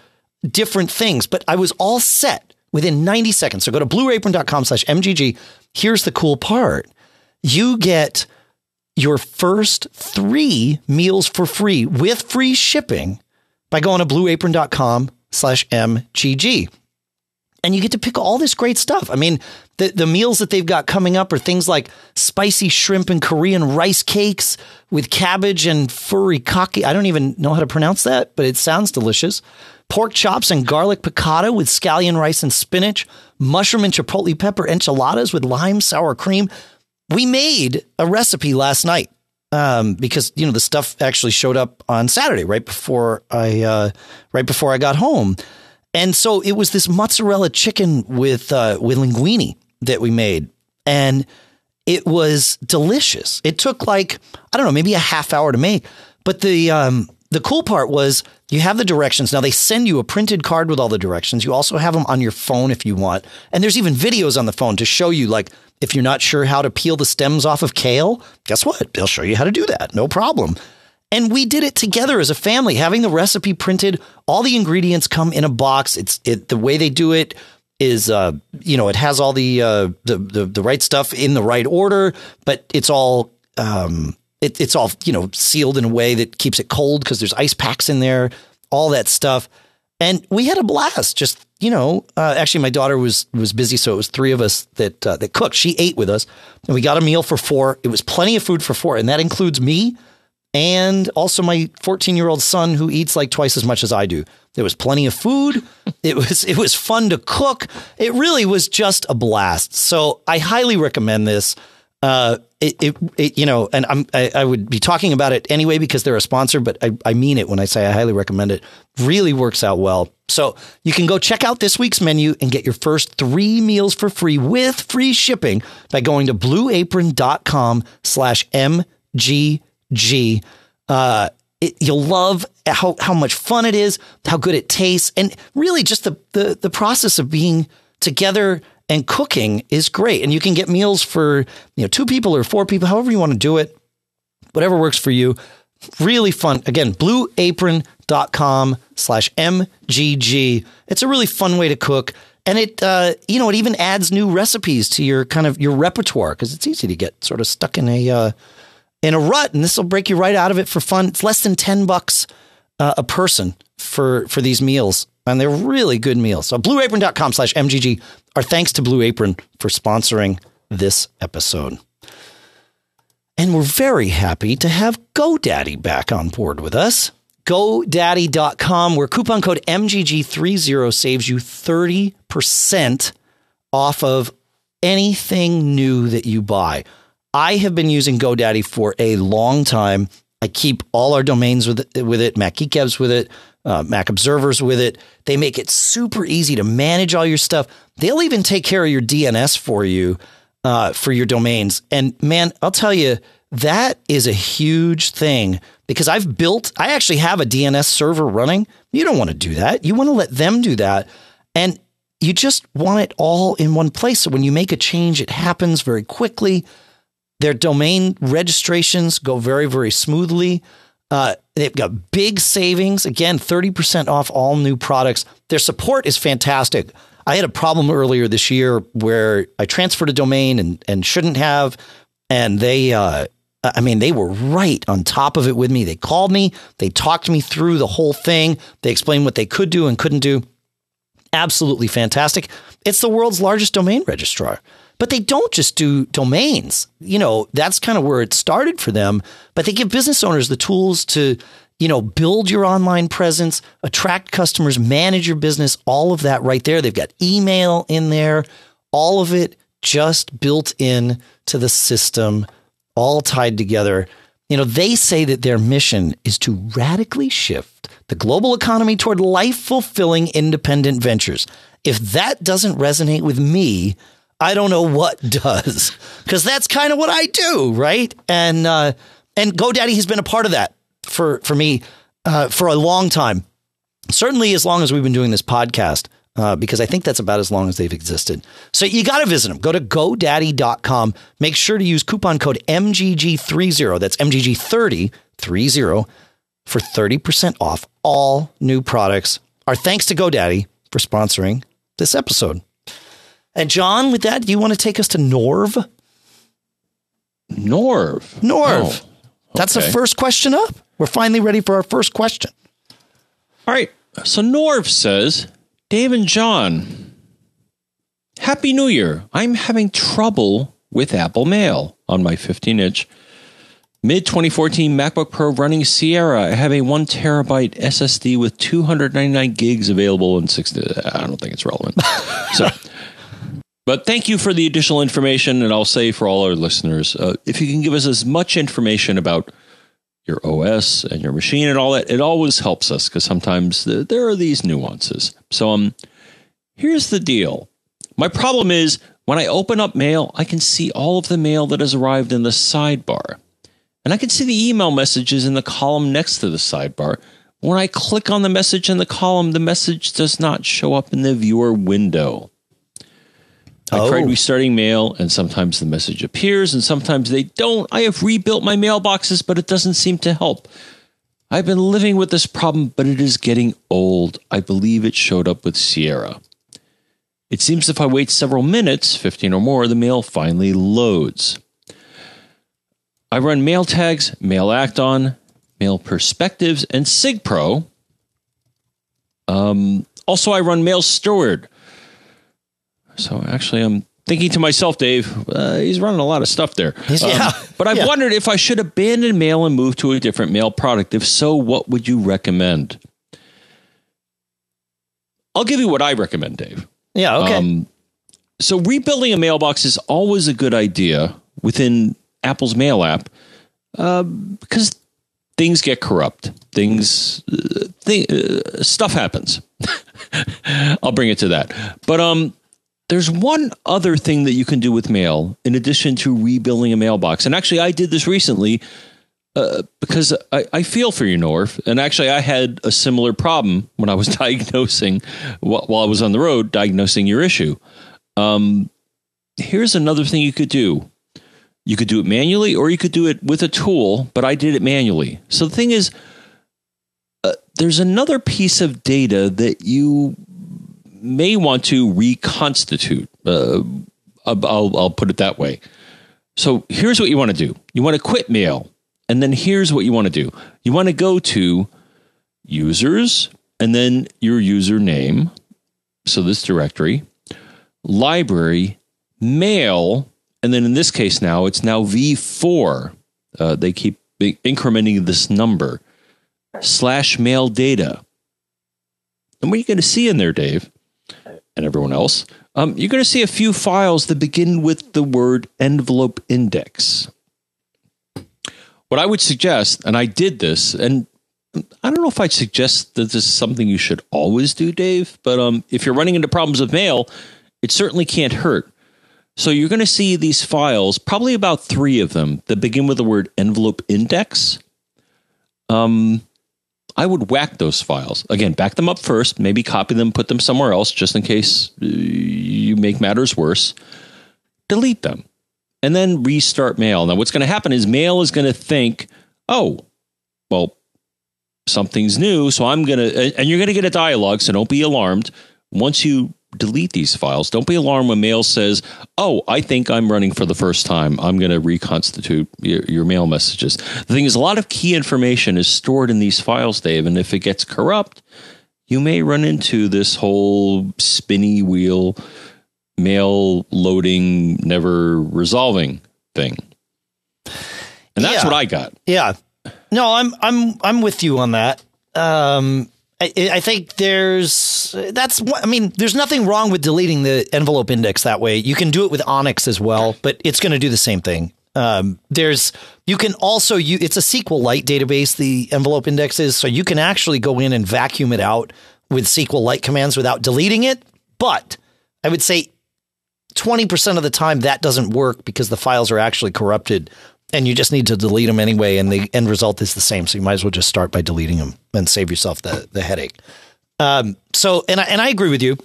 S2: different things, but I was all set within 90 seconds. So go to blueapron.com slash MGG. Here's the cool part. You get your first three meals for free with free shipping by going to blueapron.com slash MGG. And you get to pick all this great stuff. I mean, the, the meals that they've got coming up are things like spicy shrimp and Korean rice cakes with cabbage and furikake. I don't even know how to pronounce that, but it sounds delicious. Pork chops and garlic piccata with scallion rice and spinach. Mushroom and chipotle pepper enchiladas with lime sour cream. We made a recipe last night um, because you know the stuff actually showed up on Saturday right before I uh, right before I got home, and so it was this mozzarella chicken with uh, with linguine that we made, and it was delicious. It took like I don't know maybe a half hour to make, but the um, the cool part was you have the directions. Now they send you a printed card with all the directions. You also have them on your phone if you want, and there's even videos on the phone to show you like if you're not sure how to peel the stems off of kale, guess what? They'll show you how to do that. No problem. And we did it together as a family, having the recipe printed. All the ingredients come in a box. It's it, the way they do it is, uh, you know, it has all the, uh, the, the the right stuff in the right order, but it's all um, it, it's all you know sealed in a way that keeps it cold because there's ice packs in there, all that stuff. And we had a blast just you know, uh, actually, my daughter was was busy, so it was three of us that uh, that cooked. She ate with us, and we got a meal for four. It was plenty of food for four, and that includes me and also my 14 year old son who eats like twice as much as I do. There was plenty of food. It was it was fun to cook. It really was just a blast. So I highly recommend this. Uh, it, it, it, you know, and I'm, I, I, would be talking about it anyway because they're a sponsor, but I, I mean it when I say I highly recommend it. Really works out well. So you can go check out this week's menu and get your first three meals for free with free shipping by going to blueapron.com slash MGG. Uh, it, you'll love how, how much fun it is, how good it tastes, and really just the, the, the process of being together and cooking is great. And you can get meals for, you know, two people or four people, however you want to do it, whatever works for you. Really fun. Again, blueapron.com slash MGG. It's a really fun way to cook. And it, uh, you know, it even adds new recipes to your kind of your repertoire because it's easy to get sort of stuck in a, uh, in a rut. And this will break you right out of it for fun. It's less than 10 bucks uh, a person for, for these meals and they're really good meals. So blueapron.com slash MGG. Our thanks to Blue Apron for sponsoring this episode. And we're very happy to have GoDaddy back on board with us. GoDaddy.com, where coupon code MGG30 saves you 30% off of anything new that you buy. I have been using GoDaddy for a long time. I keep all our domains with it, with it Mac Geek Gab's with it, uh, Mac Observers with it. They make it super easy to manage all your stuff. They'll even take care of your DNS for you uh, for your domains. And man, I'll tell you, that is a huge thing because I've built, I actually have a DNS server running. You don't want to do that. You want to let them do that. And you just want it all in one place. So when you make a change, it happens very quickly. Their domain registrations go very, very smoothly. Uh, they've got big savings. Again, 30% off all new products. Their support is fantastic. I had a problem earlier this year where I transferred a domain and, and shouldn't have. And they, uh, I mean, they were right on top of it with me. They called me, they talked me through the whole thing, they explained what they could do and couldn't do. Absolutely fantastic. It's the world's largest domain registrar. But they don't just do domains. You know, that's kind of where it started for them. But they give business owners the tools to, you know, build your online presence, attract customers, manage your business, all of that right there. They've got email in there, all of it just built in to the system all tied together. You know, they say that their mission is to radically shift the global economy toward life fulfilling independent ventures. If that doesn't resonate with me, I don't know what does, because that's kind of what I do, right? And uh, and GoDaddy has been a part of that for for me uh, for a long time. Certainly, as long as we've been doing this podcast uh, because I think that's about as long as they've existed. So you got to visit them. Go to godaddy.com. Make sure to use coupon code MGG30. That's MGG30 30 for 30% off all new products. Our thanks to GoDaddy for sponsoring this episode. And John, with that, do you want to take us to Norv?
S1: Norv.
S2: Norv. Oh, That's the first question up. We're finally ready for our first question.
S1: All right. So Norv says, Dave and John, Happy New Year. I'm having trouble with Apple Mail on my 15 inch mid 2014 MacBook Pro running Sierra. I have a one terabyte SSD with 299 gigs available in 60. I don't think it's relevant. so, but thank you for the additional information. And I'll say for all our listeners, uh, if you can give us as much information about your OS and your machine and all that, it always helps us because sometimes there are these nuances. So, um, here's the deal. My problem is when I open up mail, I can see all of the mail that has arrived in the sidebar. And I can see the email messages in the column next to the sidebar. When I click on the message in the column, the message does not show up in the viewer window. I oh. tried restarting mail, and sometimes the message appears, and sometimes they don't. I have rebuilt my mailboxes, but it doesn't seem to help. I've been living with this problem, but it is getting old. I believe it showed up with Sierra. It seems if I wait several minutes, 15 or more, the mail finally loads. I run mail tags, MailActOn, mail perspectives, and SigPro. Um, also, I run Mail Steward, so actually, I'm thinking to myself, Dave, uh, he's running a lot of stuff there.
S2: Yeah. Um,
S1: but I've
S2: yeah.
S1: wondered if I should abandon mail and move to a different mail product. If so, what would you recommend? I'll give you what I recommend, Dave.
S2: Yeah, okay. Um,
S1: so rebuilding a mailbox is always a good idea within Apple's mail app uh, because things get corrupt. Things, uh, th- uh, stuff happens. I'll bring it to that. But um, there's one other thing that you can do with mail in addition to rebuilding a mailbox. And actually, I did this recently uh, because I, I, feel for you, Norv. And actually, I had a similar problem when I was diagnosing, while I was on the road, diagnosing your issue. Um, here's another thing you could do you could do it manually or you could do it with a tool, but I did it manually. So the thing is, uh, there's another piece of data that you may want to reconstitute. Uh, I'll, I'll put it that way. So here's what you want to do you want to quit mail. And then here's what you want to do you want to go to users and then your username. So this directory, library, mail. And then in this case now, it's now V4. Uh, they keep incrementing this number. slash mail data. And what are you going to see in there, Dave, and everyone else? Um, you're going to see a few files that begin with the word envelope index. What I would suggest, and I did this, and I don't know if I'd suggest that this is something you should always do, Dave, but um, if you're running into problems with mail, it certainly can't hurt. So you're going to see these files, probably about three of them, that begin with the word envelope index. Um, I would whack those files. Again, back them up first, maybe copy them, put them somewhere else just in case uh, you make matters worse. Delete them and then restart mail. Now, what's going to happen is mail is going to think, oh, well, something's new. So I'm going to, and you're going to get a dialogue. So don't be alarmed. Once you delete these files, don't be alarmed when mail says, oh, I think I'm running for the first time. I'm going to reconstitute your, your, mail messages. The thing is, a lot of key information is stored in these files, Dave. And if it gets corrupt, you may run into this whole spinny wheel mail loading, never resolving thing. And that's
S2: Yeah.
S1: what I got.
S2: Yeah. No, I'm I'm I'm with you on that. Um, I, I think there's that's I mean, there's nothing wrong with deleting the envelope index that way. You can do it with Onyx as well, but it's going to do the same thing. Um, there's you can also you it's a SQLite database. The envelope index is so you can actually go in and vacuum it out with SQLite commands without deleting it. But I would say 20% of the time that doesn't work because the files are actually corrupted and you just need to delete them anyway and the end result is the same. So you might as well just start by deleting them and save yourself the, the headache. Um, so and I, and I agree with you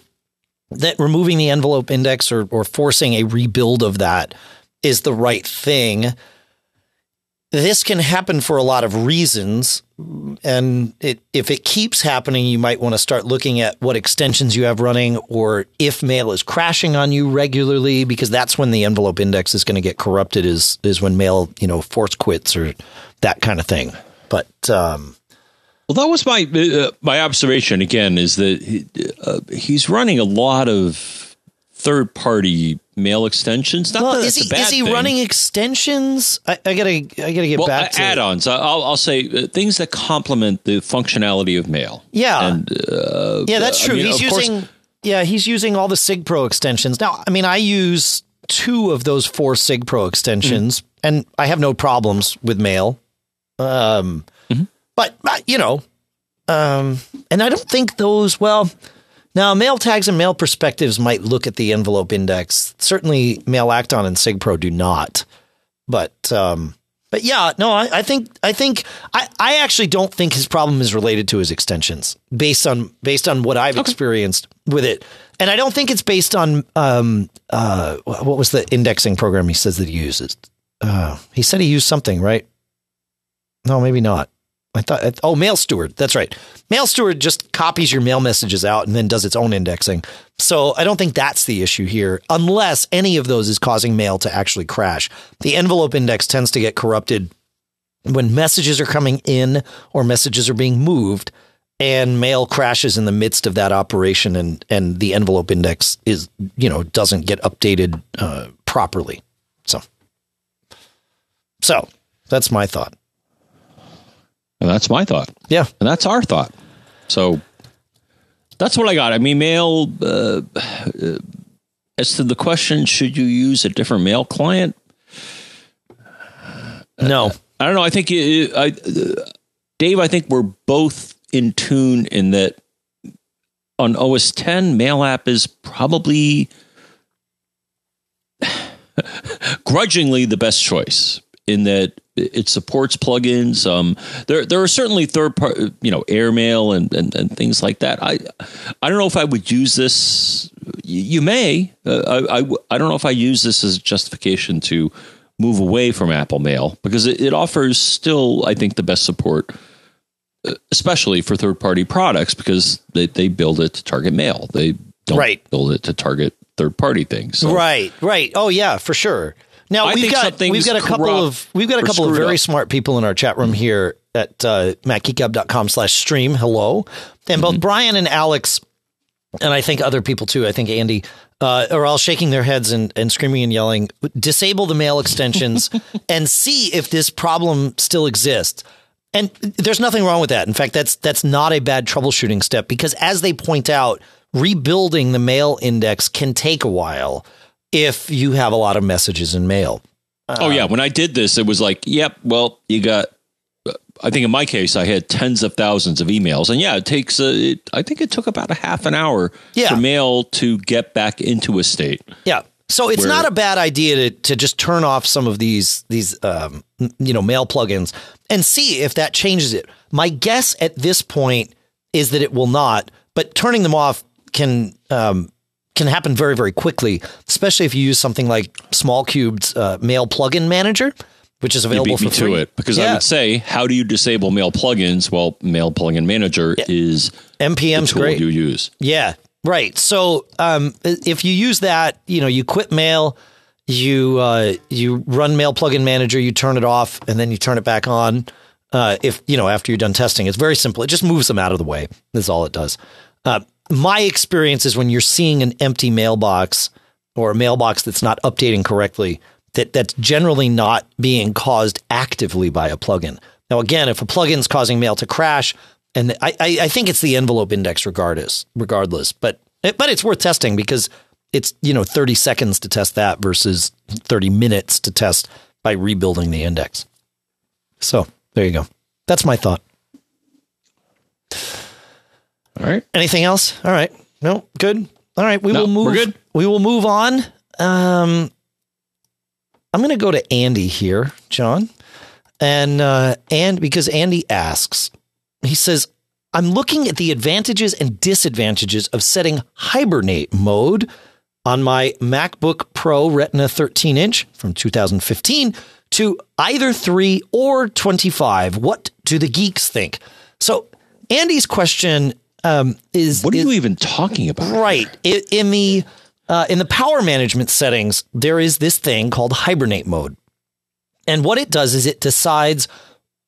S2: that removing the envelope index or, or forcing a rebuild of that is the right thing this can happen for a lot of reasons and it, if it keeps happening, you might want to start looking at what extensions you have running or if mail is crashing on you regularly, because that's when the envelope index is going to get corrupted is, is when mail, you know, force quits or that kind of thing. But, um,
S1: Well, that was my uh, my observation again is that he, uh, he's running a lot of third party mail extensions. Not
S2: well,
S1: that
S2: is he, is he
S1: thing.
S2: running extensions? I, I gotta, I gotta get
S1: well,
S2: back to
S1: add-ons? I'll, I'll say uh, things that complement the functionality of mail.
S2: Yeah.
S1: and uh,
S2: Yeah, that's
S1: I
S2: true.
S1: mean,
S2: he's
S1: of course-
S2: using yeah, he's using all the SigPro extensions. Now, I mean, I use two of those four SigPro extensions, and I have no problems with mail. Um, but uh, you know, um, and I don't think those. Well, now mail tags and mail perspectives might look at the envelope index. Certainly, MailActOn and SigPro do not. But um, but yeah, no, I, I think I think I, I actually don't think his problem is related to his extensions based on based on what I've experienced with it, and I don't think it's based on um uh what was the indexing program he says that he uses. Uh, he said he used something, right? No, maybe not. I thought oh, Mail Steward. That's right. Mail Steward just copies your mail messages out and then does its own indexing. So I don't think that's the issue here, unless any of those is causing mail to actually crash. The envelope index tends to get corrupted when messages are coming in or messages are being moved and mail crashes in the midst of that operation and and the envelope index is you know doesn't get updated uh, properly so so that's my thought
S1: And that's my thought.
S2: yeah
S1: And that's our thought. So that's what I got. I mean, mail, uh, uh, as to the question, should you use a different mail client?
S2: no
S1: I don't know. I think, uh, I, uh, Dave, I think we're both in tune in that on OS 10, Mail app is probably grudgingly the best choice in that it supports plugins. Um, there, there are certainly third part, you know, airmail and, and, and things like that. I, I don't know if I would use this. You, may. Uh, I, I, I don't know if I use this as justification to move away from Apple Mail because it, it offers still, I think, the best support, uh, especially for third party products because they, they build it to target mail. They don't
S2: Right.
S1: build it to target third party things. So
S2: Right, right. Oh yeah, for sure. Now
S1: I
S2: we've got we've got a couple of we've got a couple of very
S1: up.
S2: smart people in our chat room here at uh, macgeekgab.com slash stream. Hello, and
S1: Mm-hmm.
S2: both Brian and Alex, and I think other people too. I think Andy uh, are all shaking their heads and, and screaming and yelling. Disable the mail extensions and see if this problem still exists. And there's nothing wrong with that. In fact, that's that's not a bad troubleshooting step because as they point out, rebuilding the mail index can take a while if you have a lot of messages in mail.
S1: oh yeah, when I did this, it was like, yep, well, you got. I think in my case, I had tens of thousands of emails, and yeah, it takes. A, it, I think it took about a half an hour
S2: Yeah.
S1: for mail to get back into a state.
S2: Yeah. So it's
S1: Where-
S2: not a bad idea to, to just turn off some of these these um, you know mail plugins and see if that changes it. My guess at this point is that it will not, but turning them off can um, can happen very very quickly, especially if you use something like SmallCubed's uh, Mail Plugin Manager, which is
S1: You
S2: available
S1: beat me
S2: for
S1: to
S2: free.
S1: it because I would say, how do you disable mail plugins? Well, Mail Plugin Manager is the
S2: NPM's
S1: tool
S2: great.
S1: you use.
S2: Yeah, right. So um, if you use that, you know, you quit mail, you uh, you run Mail Plugin Manager, you turn it off, and then you turn it back on. Uh, if you know after you're done testing, it's very simple. It just moves them out of the way. That's all it does. Uh, my experience is when you're seeing an empty mailbox or a mailbox that's not updating correctly, that that's generally not being caused actively by a plugin. Now, again, if a plugin's causing mail to crash, and I, I, I think it's the envelope index regardless, regardless, but but it's worth testing because it's you know 30 seconds to test that versus 30 minutes to test by rebuilding the index. So there you go. That's my thought.
S1: All right.
S2: Anything else? All right. No, good. All right, we
S1: No,
S2: will move.
S1: we're good.
S2: We will move on. Um, I'm going to go to Andy here, John, and uh, and because Andy asks, he says, "I'm looking at the advantages and disadvantages of setting hibernate mode on my MacBook Pro Retina 13 inch from 2015 to either three or 25. What do the geeks think?" So Andy's question um, is
S1: What are
S2: is-
S1: you even talking about?
S2: Right. I- In the uh, in the power management settings, there is this thing called hibernate mode. And what it does is it decides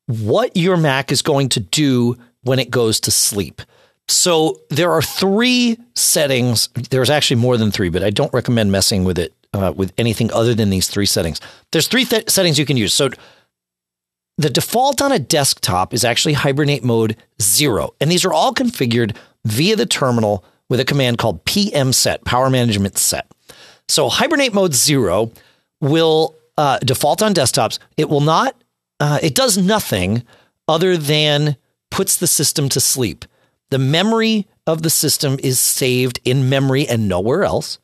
S2: what your Mac is going to do when it goes to sleep. So there are three settings. There's actually more than three, but I don't recommend messing with it uh, with anything other than these three settings. There's three th- settings you can use. So the default on a desktop is actually hibernate mode zero. And these are all configured via the terminal with a command called PM set, power management set. So hibernate mode zero will uh, default on desktops. It will not, uh, it does nothing other than puts the system to sleep. The memory of the system is saved in memory and nowhere else.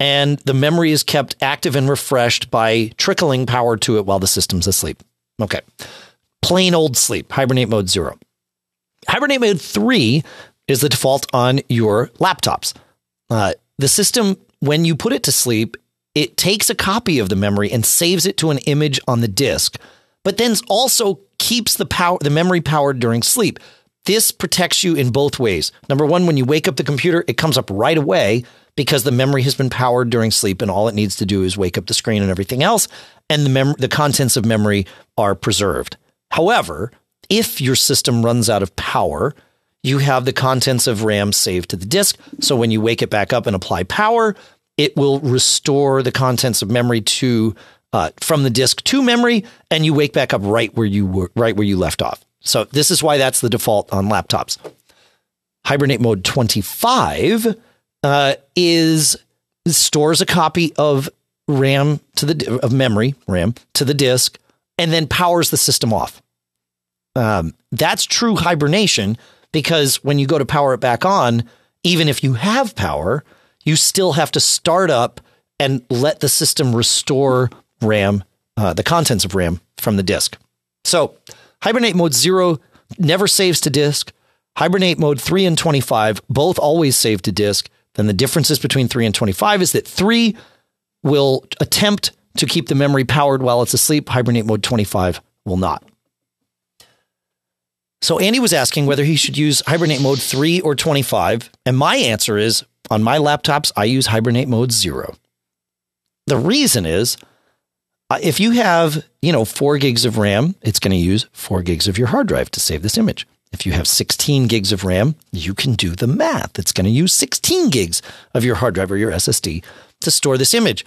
S2: And the memory is kept active and refreshed by trickling power to it while the system's asleep. Okay. Plain old sleep, hibernate mode zero. Hibernate mode three is the default on your laptops. Uh, the system, when you put it to sleep, it takes a copy of the memory and saves it to an image on the disk, but then also keeps the power, the memory powered during sleep. This protects you in both ways. Number one, when you wake up the computer, it comes up right away because the memory has been powered during sleep, and all it needs to do is wake up the screen and everything else, and the mem- the contents of memory are preserved. However, if your system runs out of power, you have the contents of RAM saved to the disk. So when you wake it back up and apply power, it will restore the contents of memory to uh, from the disk to memory, and you wake back up right where you were, right where you left off. So this is why that's the default on laptops. Hibernate mode 25 uh, is stores a copy of RAM to the of memory RAM to the disk, and then powers the system off. Um, that's true hibernation because when you go to power it back on, even if you have power, you still have to start up and let the system restore RAM, uh, the contents of RAM from the disk. So hibernate mode zero never saves to disk. Hibernate mode 3 and 25 both always save to disk. Then the differences between 3 and 25 is that 3 will attempt to keep the memory powered while it's asleep. Hibernate mode 25 will not. So Andy was asking whether he should use hibernate mode 3 or 25, and my answer is on my laptops I use hibernate mode 0. The reason is uh, if you have, you know, 4 gigs of RAM, it's going to use 4 gigs of your hard drive to save this image. If you have 16 gigs of RAM, you can do the math. It's going to use 16 gigs of your hard drive or your SSD to store this image.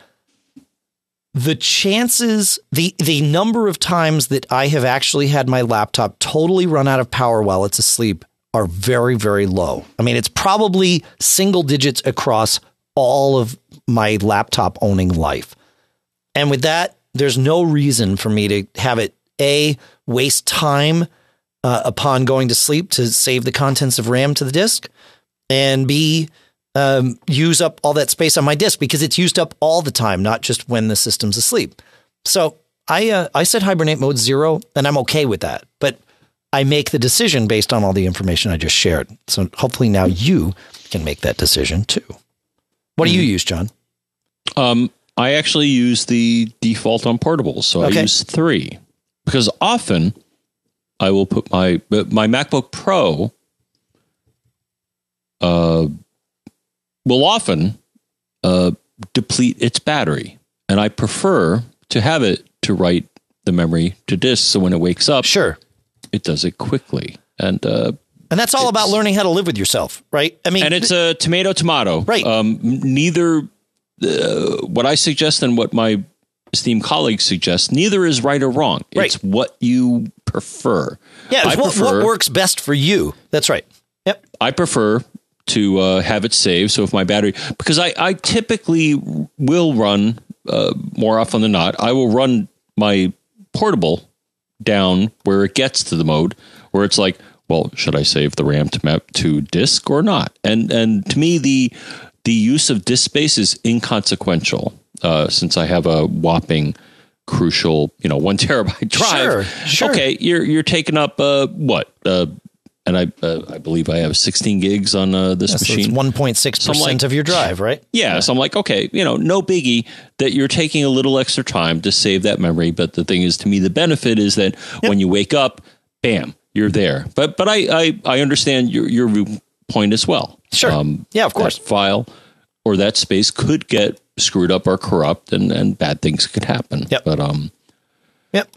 S2: the chances the the number of times that I have actually had my laptop totally run out of power while it's asleep are very very low. I mean, it's probably single digits across all of my laptop owning life. And with that, there's no reason for me to have it a waste time uh, upon going to sleep to save the contents of RAM to the disk, and b um, use up all that space on my disk because it's used up all the time, not just when the system's asleep. So I uh, I set hibernate mode zero, and I'm okay with that. But I make the decision based on all the information I just shared. So hopefully now you can make that decision too. What do you use, John?
S1: Um, I actually use the default on portables, so
S2: Okay.
S1: I use three because often I will put my my MacBook Pro. Uh, will often uh, deplete its battery, and I prefer to have it to write the memory to disk, so when it wakes up,
S2: Sure.
S1: it does it quickly. And uh,
S2: And that's all about learning how to live with yourself, right? I mean,
S1: and it's a tomato tomato
S2: Right.
S1: um neither uh, what i suggest and what my esteemed colleagues suggest neither is right or wrong
S2: Right.
S1: it's what you prefer
S2: yeah, it's what,
S1: prefer,
S2: what works best for you. That's right. Yep.
S1: i prefer to uh, have it saved so if my battery because i i typically will run uh, more often than not i will run my portable down where it gets to the mode where it's like, well, should I save the RAM to map to disk or not? And and to me, the the use of disk space is inconsequential uh, since I have a whopping crucial, you know, one terabyte drive.
S2: Sure, sure.
S1: Okay, you're you're taking up uh, what? Uh, and I uh, I believe I have 16 gigs on uh, this
S2: it's
S1: machine.
S2: 1.6%
S1: So I'm like-
S2: of your drive, right?
S1: Yeah, so I'm like, okay, you know, no biggie that you're taking a little extra time to save that memory. But the thing is, to me, the benefit is that when you wake up, bam, you're there. But but I I, I understand your your viewpoint as well. Um,
S2: Sure. Yeah, of course.
S1: That file or that space could get screwed up or corrupt, and and bad things could happen.
S2: Yep.
S1: But um,
S2: Yep.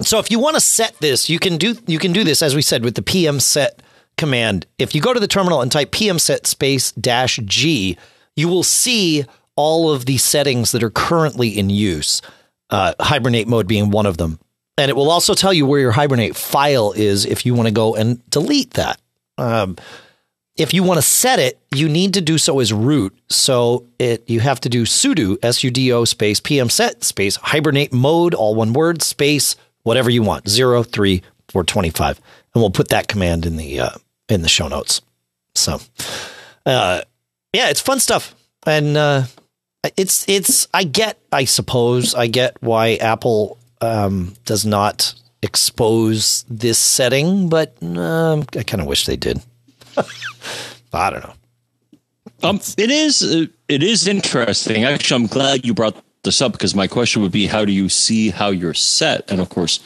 S2: So if you want to set this, you can do you can do this as we said with the PM set command. If you go to the terminal and type PM set space dash G, you will see all of the settings that are currently in use. Uh, hibernate mode being one of them, and it will also tell you where your hibernate file is if you want to go and delete that. Um, if you want to set it, you need to do so as root. So it you have to do sudo sudo space pm set space hibernate mode all one word space whatever you want zero three four twenty five, and we'll put that command in the uh, in the show notes. So, uh, yeah, it's fun stuff, and uh, it's it's I get I suppose I get why Apple um, does not expose this setting, but um, I kind of wish they did. I don't know.
S1: Um, it is uh, it is interesting. Actually, I'm glad you brought this up because my question would be, how do you see how you're set? And of course,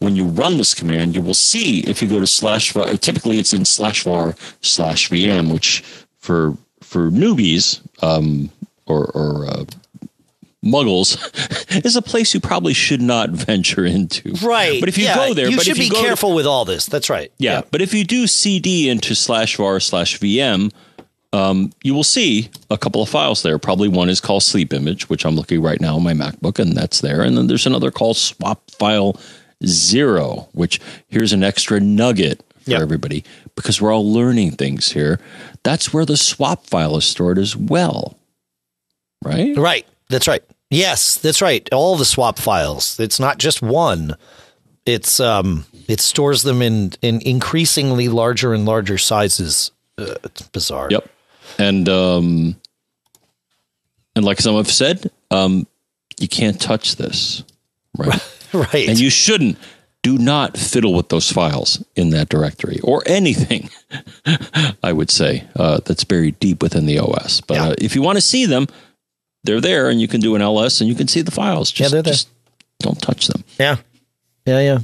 S1: when you run this command, you will see if you go to slash. var- Typically, it's in slash var slash vm, which for for newbies um, or or uh, muggles is a place you probably should not venture into.
S2: Right.
S1: But if you
S2: Yeah,
S1: go there,
S2: you
S1: but
S2: should
S1: if you
S2: be
S1: go to-
S2: careful with all this. That's right.
S1: yeah, but if you do cd into slash var slash vm, um, you will see a couple of files there. Probably one is called sleep image, which I'm looking right now on my MacBook, and that's there. And then there's another called swap file zero, which here's an extra nugget for
S2: Yep.
S1: everybody because we're all learning things here. That's where the swap file is stored as well, right?
S2: Right. That's right. Yes, that's right. All the swap files. It's not just one. It's um it stores them in in increasingly larger and larger sizes. Uh, it's bizarre.
S1: Yep. And um and like some have said, um you can't touch this. Right.
S2: Right.
S1: and you shouldn't do not fiddle with those files in that directory or anything i would say uh, that's buried deep within the os but
S2: Yeah.
S1: uh, if you want to see them they're there and you can do an ls and you can see the files just,
S2: they're there.
S1: just don't touch them
S2: yeah. Yeah, yeah.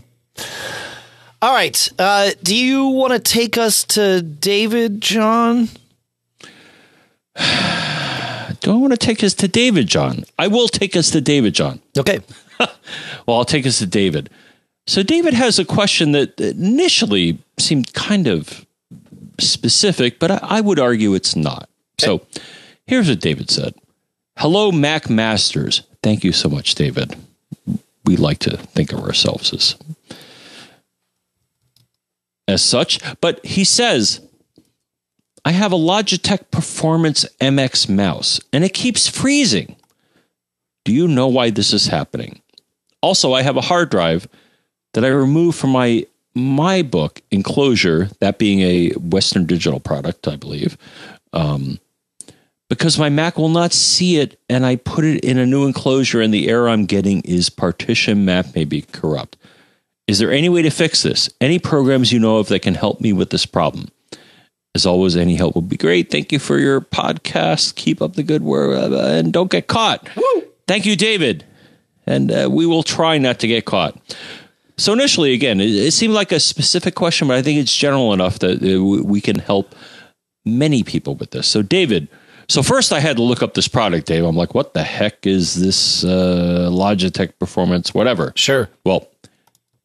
S2: All right. Uh, do you want to take us to David, John?
S1: do i want to take us to david john i will take us to david john
S2: Okay.
S1: Well, I'll take us to David. So, David has a question that initially seemed kind of specific, but I, I would argue it's not. So, here's what David said Hello, Mac Masters. thank you so much, David. We like to think of ourselves as as such, but he says, I have a Logitech Performance MX mouse and it keeps freezing. Do you know why this is happening? Also, I have a hard drive that I removed from my my book enclosure, that being a Western Digital product, I believe, um, because my Mac will not see it, and I put it in a new enclosure, and the error I'm getting is partition map may be corrupt. Is there any way to fix this? Any programs you know of that can help me with this problem? As always, any help would be great. Thank you for your podcast. Keep up the good work uh, and don't get caught. Woo! Thank you, David. And uh, we will try not to get caught. So initially, again, it, it, seemed like a specific question, but I think it's general enough that uh, we can help many people with this. So, David. So first, I had to look up this product, Dave. I'm like, what the heck is this uh, Logitech Performance, whatever?
S2: Sure.
S1: Well,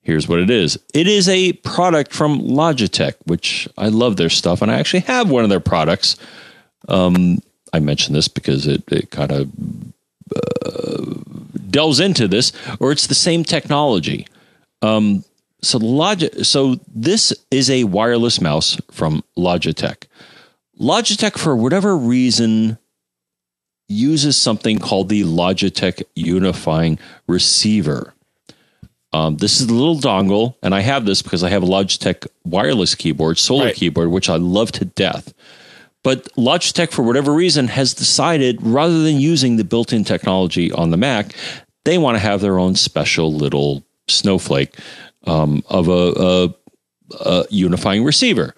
S1: here's what it is. It is a product from Logitech, which I love their stuff, and I actually have one of their products. Um, I mentioned this because it, it kind of uh, delves into this, or it's the same technology. Um, so Logitech, so this is a wireless mouse from Logitech. Logitech, for whatever reason, uses something called the Logitech Unifying Receiver. Um, this is the little dongle, and I have this because I have a Logitech wireless keyboard, solar right. keyboard, which I love to death. But Logitech, for whatever reason, has decided rather than using the built in technology on the Mac, they want to have their own special little snowflake um, of a, a, a, unifying receiver.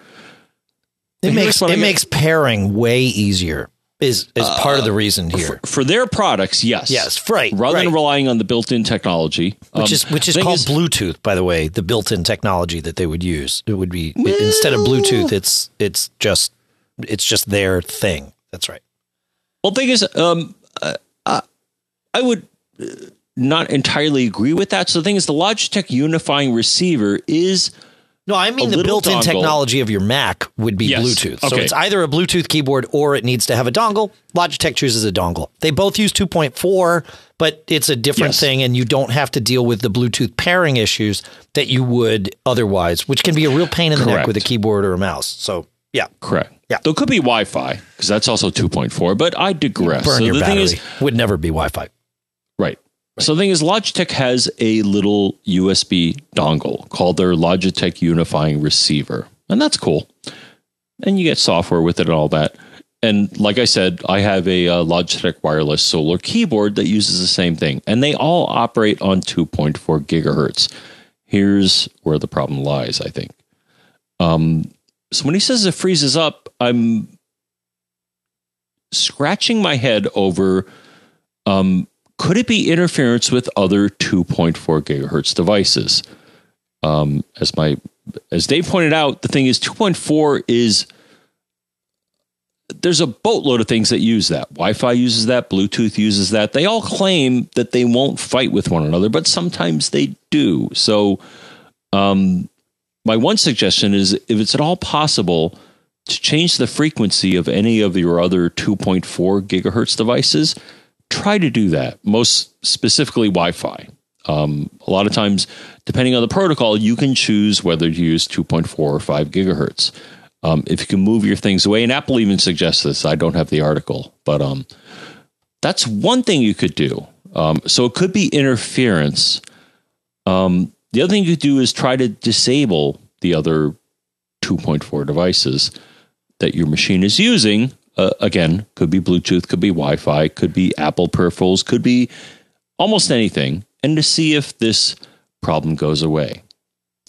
S2: It makes it makes pairing way easier. Is is uh, part of the reason here
S1: for, for, their products? Yes,
S2: yes, right.
S1: Rather
S2: right.
S1: than relying on the built-in technology,
S2: which um, is which is called is, Bluetooth, by the way, the built-in technology that they would use. It would be well, instead of Bluetooth, it's it's just it's just their thing. That's right.
S1: Well, thing is, um, uh, I would not entirely agree with that. So the thing is, the Logitech unifying receiver is.
S2: No, I mean the built-in dongle. technology of your Mac would be yes. Bluetooth. So it's either a Bluetooth keyboard or it needs to have a dongle. Logitech chooses a dongle. They both use 2.4, but it's a different yes. thing and you don't have to deal with the Bluetooth pairing issues that you would otherwise, which can be a real pain in the Correct. neck with a keyboard or a mouse. So, yeah.
S1: Correct. Yeah. There could be Wi-Fi because that's also 2.4, but I digress.
S2: Burn so your the battery. thing is would never be Wi-Fi.
S1: So the thing is, Logitech has a little USB dongle called their Logitech Unifying Receiver, and that's cool. And you get software with it and all that. And like I said, I have a uh, Logitech wireless solar keyboard that uses the same thing, and they all operate on 2.4 gigahertz. Here's where the problem lies, I think. Um, so when he says it freezes up, I'm scratching my head over um, could it be interference with other 2.4 gigahertz devices? Um, as my as Dave pointed out, the thing is 2.4 is there's a boatload of things that use that. Wi-Fi uses that, Bluetooth uses that. They all claim that they won't fight with one another, but sometimes they do. So, um, my one suggestion is if it's at all possible to change the frequency of any of your other 2.4 gigahertz devices, try to do that, most specifically Wi Fi. Um, a lot of times, depending on the protocol, you can choose whether to use 2.4 or 5 gigahertz. Um, if you can move your things away, and Apple even suggests this, I don't have the article, but um, that's one thing you could do. Um, so it could be interference. Um, the other thing you could do is try to disable the other 2.4 devices that your machine is using uh, again, could be Bluetooth, could be Wi Fi, could be Apple peripherals, could be almost anything, and to see if this problem goes away.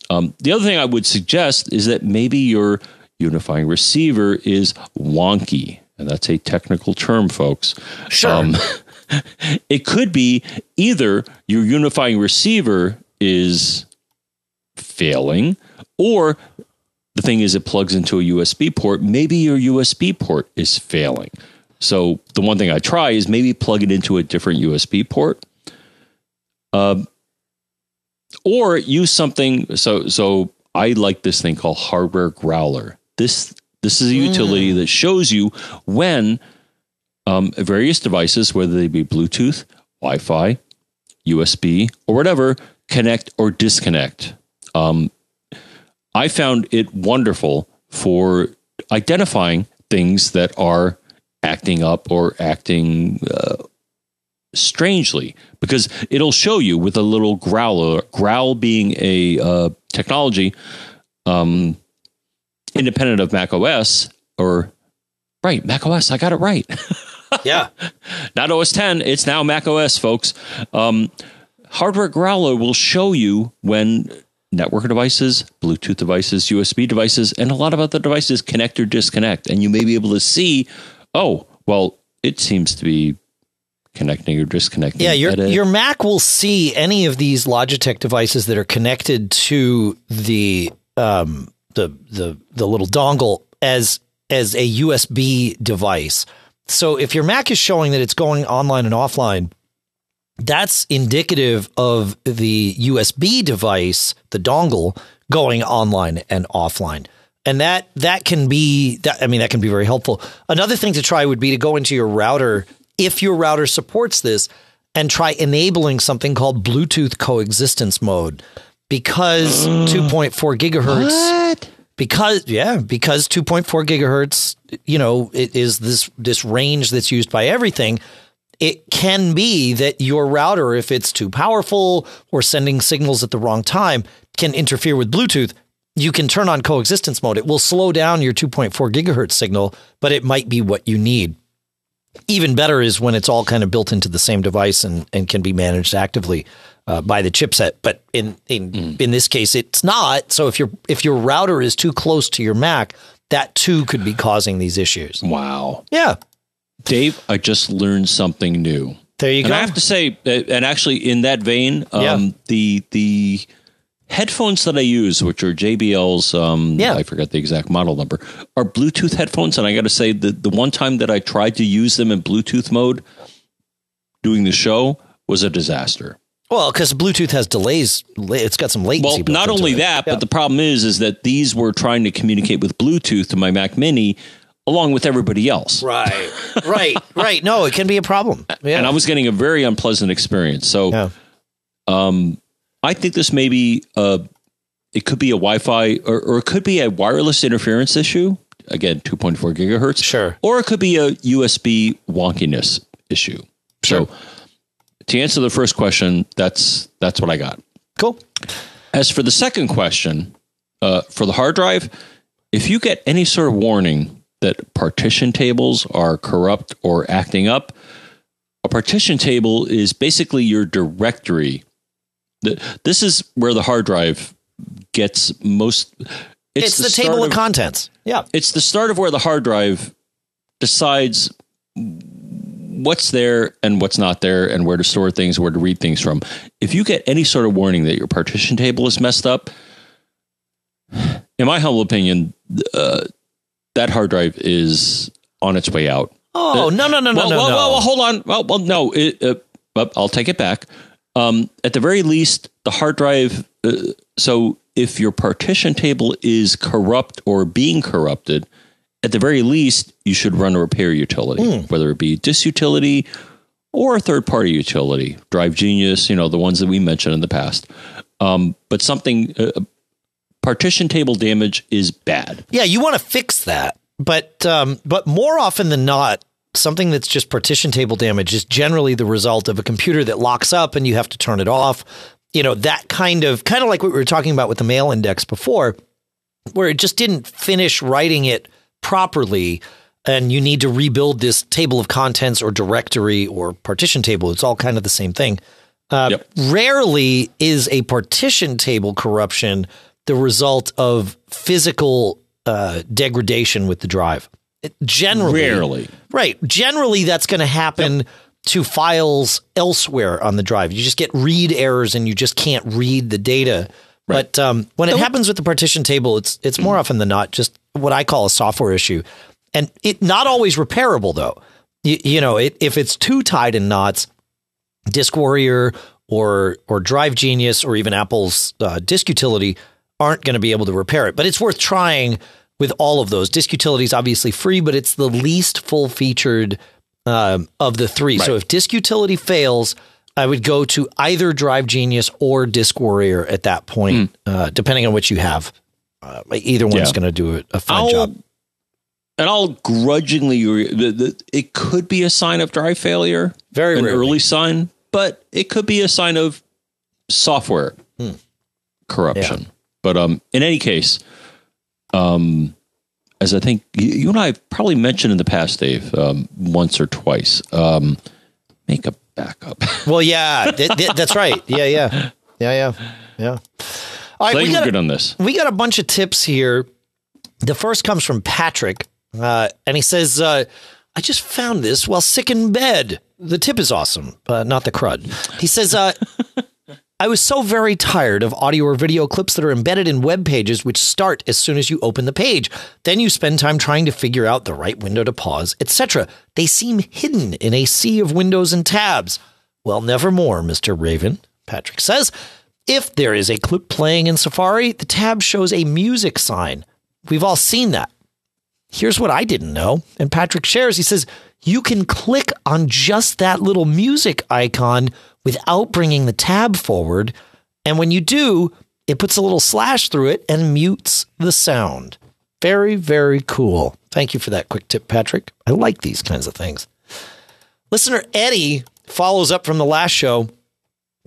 S1: Um, the other thing I would suggest is that maybe your unifying receiver is wonky. And that's a technical term, folks.
S2: Sure. Um,
S1: it could be either your unifying receiver is failing or the thing is, it plugs into a USB port. Maybe your USB port is failing. So the one thing I try is maybe plug it into a different USB port. Um, or use something. So so I like this thing called Hardware Growler. This this is a utility mm. that shows you when um, various devices, whether they be Bluetooth Wi-Fi, USB, or whatever, connect or disconnect. Um, I found it wonderful for identifying things that are acting up or acting uh, strangely because it'll show you with a little growler, growl being a uh, technology um, independent of Mac OS or right Mac OS. I got it right.
S2: yeah,
S1: not OS 10. It's now Mac OS, folks. Um, hardware growler will show you when network devices, Bluetooth devices, USB devices, and a lot of other devices connect or disconnect. And you may be able to see, oh, well, it seems to be connecting or disconnecting.
S2: Yeah, your your Mac will see any of these Logitech devices that are connected to the um, the the the little dongle as as a USB device. So if your Mac is showing that it's going online and offline, that's indicative of the USB device, the dongle, going online and offline. And that that can be that I mean that can be very helpful. Another thing to try would be to go into your router if your router supports this and try enabling something called Bluetooth coexistence mode because 2.4 gigahertz
S1: what?
S2: because yeah because 2.4 gigahertz you know it is this this range that's used by everything it can be that your router if it's too powerful or sending signals at the wrong time can interfere with bluetooth you can turn on coexistence mode it will slow down your 2.4 gigahertz signal but it might be what you need even better is when it's all kind of built into the same device and, and can be managed actively uh, by the chipset. But in in mm. in this case, it's not. So if your if your router is too close to your Mac, that too could be causing these issues.
S1: Wow.
S2: Yeah.
S1: Dave, I just learned something new.
S2: There you
S1: and
S2: go.
S1: I have to say, uh, and actually, in that vein, um, yeah. the the headphones that I use, which are JBL's, um, yeah. I forget the exact model number, are Bluetooth headphones. And I got to say, the, the one time that I tried to use them in Bluetooth mode doing the show was a disaster.
S2: Well, because Bluetooth has delays, it's got some latency.
S1: Well, not only that, yeah. but the problem is, is that these were trying to communicate with Bluetooth to my Mac Mini, along with everybody else.
S2: Right, right, right. No, it can be a problem.
S1: Yeah. And I was getting a very unpleasant experience. So, yeah. um, I think this may be a, it could be a Wi-Fi or, or it could be a wireless interference issue. Again, 2.4 gigahertz.
S2: Sure.
S1: Or it could be a USB wonkiness issue. Sure. So to answer the first question, that's that's what I got.
S2: Cool.
S1: As for the second question, uh, for the hard drive, if you get any sort of warning that partition tables are corrupt or acting up, a partition table is basically your directory this is where the hard drive gets most.
S2: It's, it's the, the table of, of contents. Yeah.
S1: It's the start of where the hard drive decides what's there and what's not there and where to store things, where to read things from. If you get any sort of warning that your partition table is messed up, in my humble opinion, uh, that hard drive is on its way out.
S2: Oh,
S1: uh,
S2: no, no, no,
S1: well,
S2: no,
S1: well,
S2: no.
S1: Well, well, hold on. Well, well no, it, uh, I'll take it back. Um, at the very least, the hard drive. Uh, so if your partition table is corrupt or being corrupted, at the very least, you should run a repair utility, mm. whether it be disk utility or a third party utility, Drive Genius, you know, the ones that we mentioned in the past. Um, but something, uh, partition table damage is bad.
S2: Yeah, you want to fix that. But um, but more often than not, something that's just partition table damage is generally the result of a computer that locks up and you have to turn it off. You know, that kind of kind of like what we were talking about with the mail index before, where it just didn't finish writing it properly and you need to rebuild this table of contents or directory or partition table. It's all kind of the same thing. Uh, yep. Rarely is a partition table corruption the result of physical uh, degradation with the drive. Generally
S1: rarely.
S2: Right. Generally that's going to happen yep. to files elsewhere on the drive. You just get read errors and you just can't read the data. Right. but um, when it happens with the partition table it's it's more often than not just what i call a software issue. And it not always repairable though. You, you know it, if it's too tied in knots disk warrior or or drive genius or even apple's uh, disk utility aren't going to be able to repair it but it's worth trying with all of those. Disk Utility is obviously free, but it's the least full featured um, of the three. So if Disk Utility fails, I would go to either Drive Genius or Disk Warrior at that point, uh, depending on which you have. Uh, either one's
S1: Yeah.
S2: going to do a, fine
S1: I'll,
S2: job.
S1: and I'll grudgingly, the, the, it could be a sign of drive failure,
S2: Very
S1: an
S2: rarely.
S1: early sign, but it could be a sign of software
S2: Hmm.
S1: corruption. But um, in any case, um, as I think you, you and I have probably mentioned in the past, Dave, um, once or twice, um, make a backup.
S2: Well, yeah, th- th- that's right. Yeah, yeah, yeah, yeah, yeah. All right,
S1: I think
S2: we got,
S1: good on this.
S2: we got a bunch of tips here. The first comes from Patrick, uh, and he says, uh, "I just found this while sick in bed." The tip is awesome, uh, not the crud. He says, uh, "I was so very tired of audio or video clips that are embedded in web pages, which start as soon as you open the page. Then you spend time trying to figure out the right window to pause, etc. They seem hidden in a sea of windows and tabs." Well, nevermore, Mr. Raven, Patrick says. If there is a clip playing in Safari, the tab shows a music sign. We've all seen that. Here's what I didn't know. And Patrick shares, he says, you can click on just that little music icon without bringing the tab forward. And when you do, it puts a little slash through it and mutes the sound. Very, very cool. Thank you for that quick tip, Patrick. I like these kinds of things. Listener Eddie follows up from the last show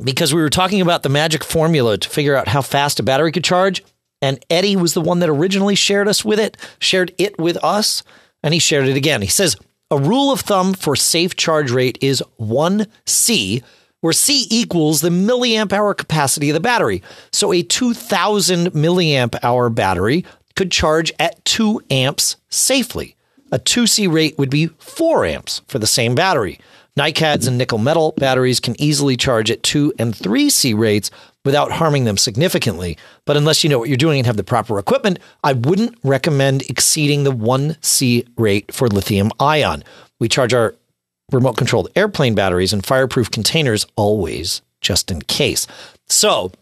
S2: because we were talking about the magic formula to figure out how fast a battery could charge. And Eddie was the one that originally shared us with it, shared it with us, and he shared it again. He says a rule of thumb for safe charge rate is 1C, where C equals the milliamp hour capacity of the battery. So a 2000 milliamp hour battery could charge at 2 amps safely. A 2C rate would be 4 amps for the same battery. NiCads and nickel metal batteries can easily charge at 2 and 3C rates without harming them significantly. But unless you know what you're doing and have the proper equipment, I wouldn't recommend exceeding the 1C rate for lithium ion. We charge our remote controlled airplane batteries and fireproof containers always, just in case. So,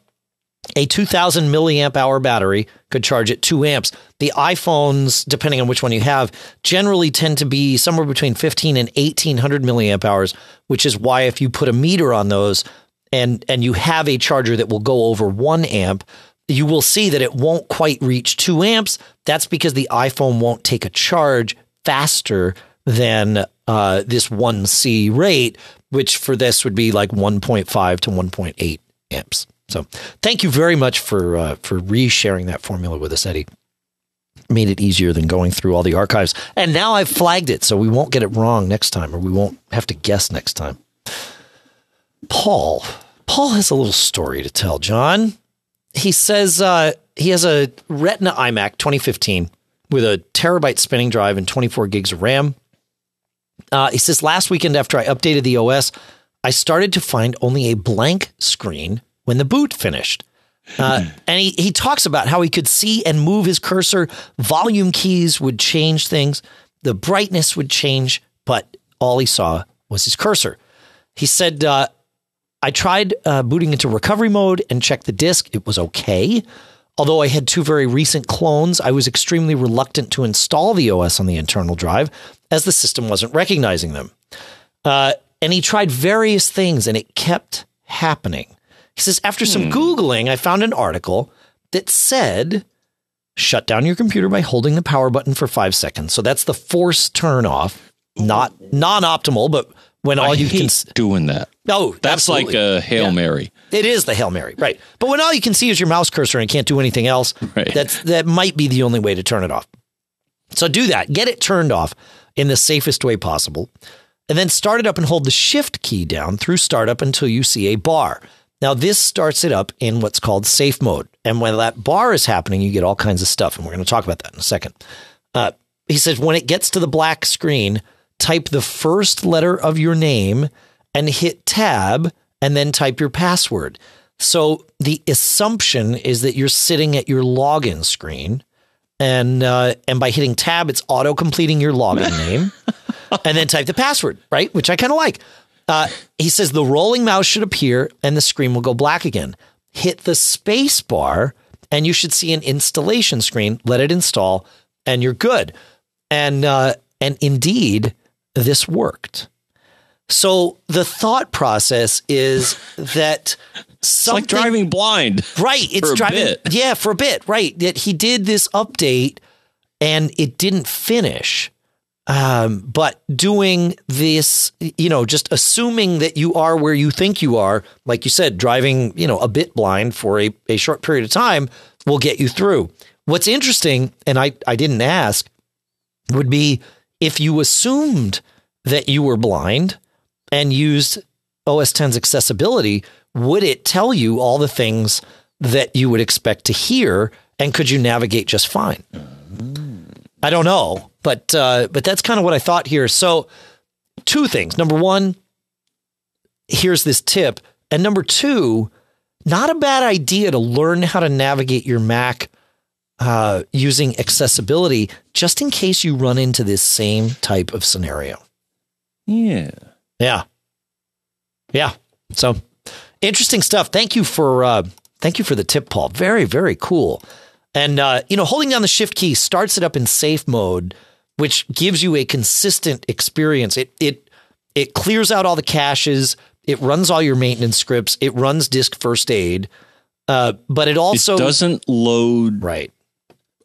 S2: a 2000 milliamp hour battery could charge at 2 amps. The iPhones, depending on which one you have, generally tend to be somewhere between 15 and 1800 milliamp hours, which is why if you put a meter on those and and you have a charger that will go over 1 amp, you will see that it won't quite reach 2 amps. That's because the iPhone won't take a charge faster than uh, this 1C rate, which for this would be like 1.5 to 1.8 amps. So thank you very much for uh, for resharing that formula with us, Eddie. Made it easier than going through all the archives. And now I've flagged it so we won't get it wrong next time or we won't have to guess next time. Paul. Paul has a little story to tell, John. He says uh, he has a Retina iMac 2015 with a terabyte spinning drive and 24 gigs of RAM. Uh, he says last weekend after I updated the OS, I started to find only a blank screen when the boot finished. Uh, and he, he talks about how he could see and move his cursor. Volume keys would change things, the brightness would change, but all he saw was his cursor. He said, uh, I tried uh, booting into recovery mode and checked the disk. It was okay. Although I had two very recent clones, I was extremely reluctant to install the OS on the internal drive as the system wasn't recognizing them. Uh, and he tried various things and it kept happening. He says, after some Googling, I found an article that said, shut down your computer by holding the power button for five seconds. So that's the force turn off, not non optimal, but when all
S1: I
S2: you can.
S1: doing that.
S2: Oh,
S1: That's like a Hail
S2: Yeah.
S1: Mary.
S2: It is the Hail Mary, right? But when all you can see is your mouse cursor and can't do anything else,
S1: Right.
S2: that's that might be the only way to turn it off. So do that. Get it turned off in the safest way possible. And then start it up and hold the shift key down through startup until you see a bar. Now, this starts it up in what's called safe mode. And when that bar is happening, you get all kinds of stuff. And we're going to talk about that in a second. Uh, he says, when it gets to the black screen, type the first letter of your name and hit tab and then type your password. So the assumption is that you're sitting at your login screen and uh, and by hitting tab, it's auto completing your login name, and then type the password, right? Which I kind of like. Uh, he says the rolling mouse should appear and the screen will go black again. Hit the space bar, and you should see an installation screen. Let it install, and you're good. And uh, and indeed, this worked. So the thought process is that
S1: it's like driving blind.
S2: Right. It's driving. Yeah, for a bit. Right. That he did this update and it didn't finish. Um, but doing this, you know, just assuming that you are where you think you are, like you said, driving, you know, a bit blind for a, a short period of time will get you through. What's interesting, and I, I didn't ask, would be if you assumed that you were blind and used OS 10's accessibility, would it tell you all the things that you would expect to hear? And could you navigate just fine? I don't know, but uh, but that's kind of what I thought here. So, two things. Number one, here's this tip, and number two, not a bad idea to learn how to navigate your Mac uh, using accessibility, just in case you run into this same type of scenario.
S1: Yeah.
S2: Yeah. Yeah. So interesting stuff. Thank you for uh, thank you for the tip, Paul. Very very cool. And uh, you know, holding down the shift key starts it up in safe mode, which gives you a consistent experience. It it it clears out all the caches. It runs all your maintenance scripts. It runs disk first aid. Uh, but it also
S1: it doesn't load
S2: right.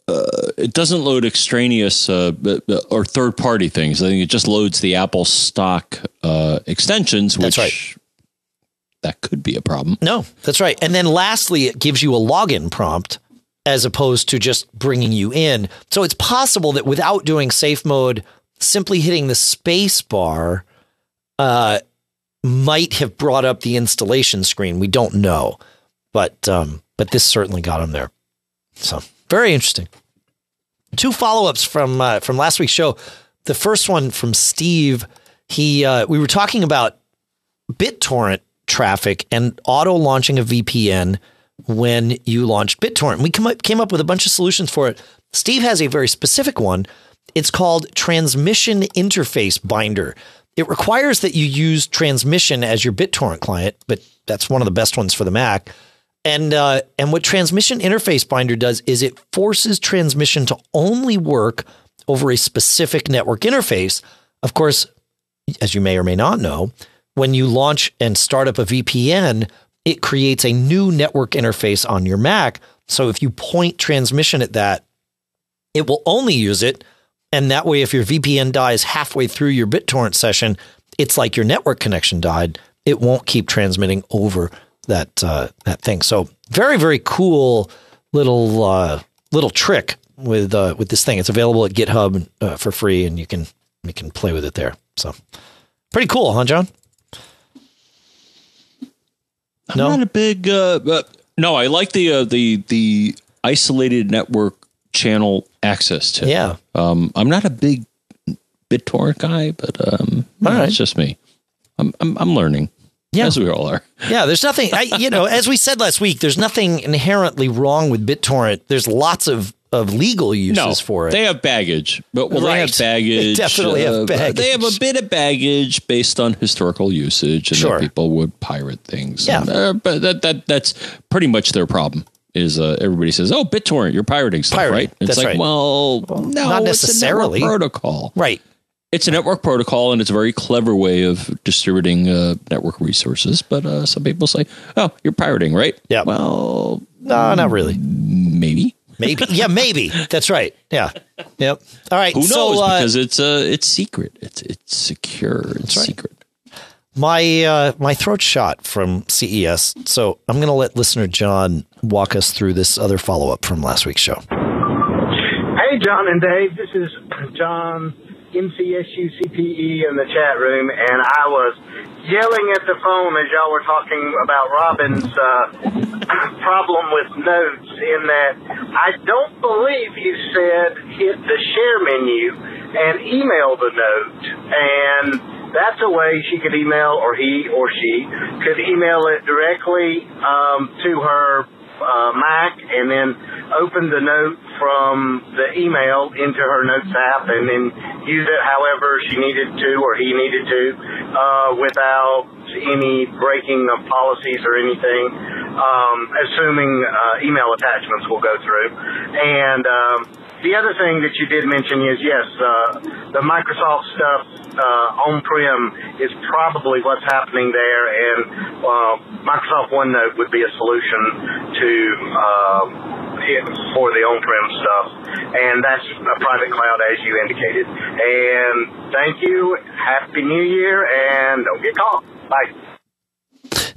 S1: Uh, it doesn't load extraneous uh, or third party things. I think it just loads the Apple stock uh, extensions, which right. that could be a problem.
S2: No, that's right. And then lastly, it gives you a login prompt as opposed to just bringing you in. So it's possible that without doing safe mode, simply hitting the space bar uh, might have brought up the installation screen. We don't know, but um, but this certainly got him there. So very interesting. Two follow ups from uh, from last week's show. The first one from Steve. He uh, we were talking about BitTorrent traffic and auto launching a VPN when you launched BitTorrent. We up, came up with a bunch of solutions for it. Steve has a very specific one. It's called Transmission Interface Binder. It requires that you use transmission as your BitTorrent client, but that's one of the best ones for the Mac. And uh, and what Transmission Interface Binder does is it forces transmission to only work over a specific network interface. Of course, as you may or may not know, when you launch and start up a VPN, it creates a new network interface on your Mac. So if you point transmission at that, it will only use it. And that way, if your VPN dies halfway through your BitTorrent session, it's like your network connection died. It won't keep transmitting over that uh, that thing. So very very cool little uh, little trick with uh, with this thing. It's available at GitHub uh, for free, and you can you can play with it there. So pretty cool, huh, John?
S1: I'm no? not a big. Uh, uh, no, I like the uh, the the isolated network channel access to.
S2: Yeah.
S1: Um, I'm not a big BitTorrent guy, but um, all right. it's just me. I'm, I'm I'm learning. Yeah. As we all are.
S2: Yeah, there's nothing, I, you know, as we said last week, there's nothing inherently wrong with BitTorrent. There's lots of of legal uses no, for it.
S1: They have baggage, but well, right. they have baggage. They
S2: definitely uh, have baggage.
S1: They have a bit of baggage based on historical usage, and sure. people would pirate things.
S2: Yeah,
S1: and, uh, but that that that's pretty much their problem. Is uh, everybody says, "Oh, BitTorrent, you're pirating stuff, pirating. right?"
S2: It's
S1: that's
S2: like,
S1: right. well, well, no,
S2: not necessarily
S1: protocol,
S2: right?
S1: It's a network protocol, and it's a very clever way of distributing uh, network resources. But uh, some people say, "Oh, you're pirating, right?"
S2: Yeah.
S1: Well,
S2: no, not really.
S1: Maybe.
S2: Maybe. Yeah, maybe. That's right. Yeah. Yep. All right.
S1: Who knows? Uh, because it's uh, it's secret. It's it's secure. It's right. secret.
S2: My uh, my throat shot from CES. So I'm going to let listener John walk us through this other follow up from last week's show.
S3: Hey, John and Dave. This is John MCSU CPE in the chat room, and I was yelling at the phone as y'all were talking about Robin's uh, problem with notes. In that, I don't believe you said hit the share menu and email the note, and that's a way she could email, or he or she could email it directly um, to her uh, Mac and then open the note from the email into her notes app and then use it however she needed to or he needed to uh, without any breaking of policies or anything, um, assuming uh, email attachments will go through. And um, the other thing that you did mention is yes, uh, the Microsoft stuff uh, on-prem is probably what's happening there, and uh, Microsoft OneNote would be a solution to uh, for the on-prem stuff, and that's a private cloud as you indicated. And thank you, Happy New Year, and don't get caught. Bye.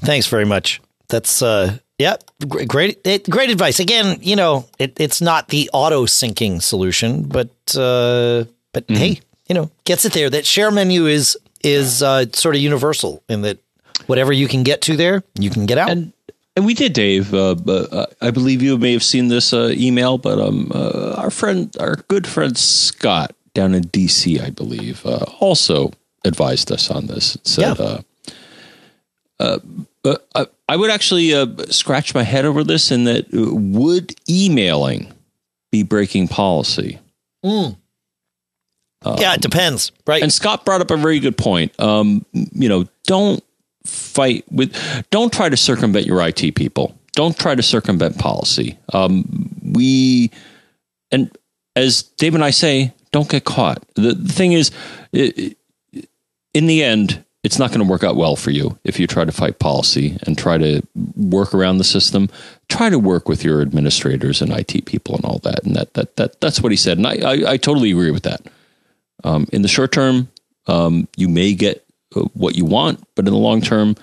S2: Thanks very much. That's uh yeah, great great advice. Again, you know, it, it's not the auto syncing solution, but uh but mm-hmm. hey, you know, gets it there. That share menu is is uh, sort of universal in that whatever you can get to there, you can get out.
S1: And and we did, Dave. Uh, uh, I believe you may have seen this uh, email, but um, uh, our friend, our good friend Scott down in DC, I believe, uh, also advised us on this. It said, yeah. Uh, I would actually uh, scratch my head over this in that uh, would emailing be breaking policy?
S2: Mm. Um, yeah, it depends, right?
S1: And Scott brought up a very good point. Um, you know, don't fight with, don't try to circumvent your IT people. Don't try to circumvent policy. Um, we, and as Dave and I say, don't get caught. The, the thing is, it, in the end, it's not going to work out well for you if you try to fight policy and try to work around the system. Try to work with your administrators and IT people and all that. And that that that that's what he said. And I I, I totally agree with that. Um, in the short term, um, you may get uh, what you want, but in the long term,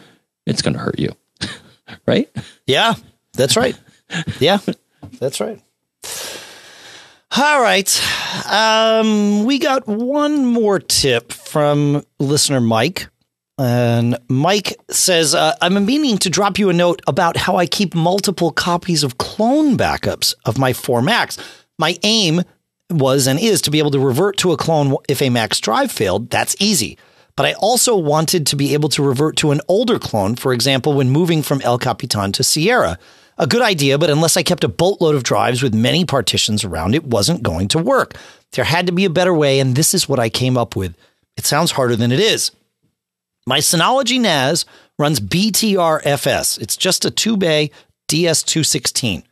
S1: it's going to hurt you. right?
S2: Yeah, that's right. Yeah, that's right. All right. Um, we got one more tip from listener Mike. And Mike says, uh, I'm meaning to drop you a note about how I keep multiple copies of clone backups of my four Macs. My aim was and is to be able to revert to a clone if a Mac's drive failed. That's easy. But I also wanted to be able to revert to an older clone, for example, when moving from El Capitan to Sierra. A good idea, but unless I kept a boatload of drives with many partitions around, it wasn't going to work. There had to be a better way, and this is what I came up with. It sounds harder than it is. My Synology NAS runs BTRFS. It's just a two bay DS216.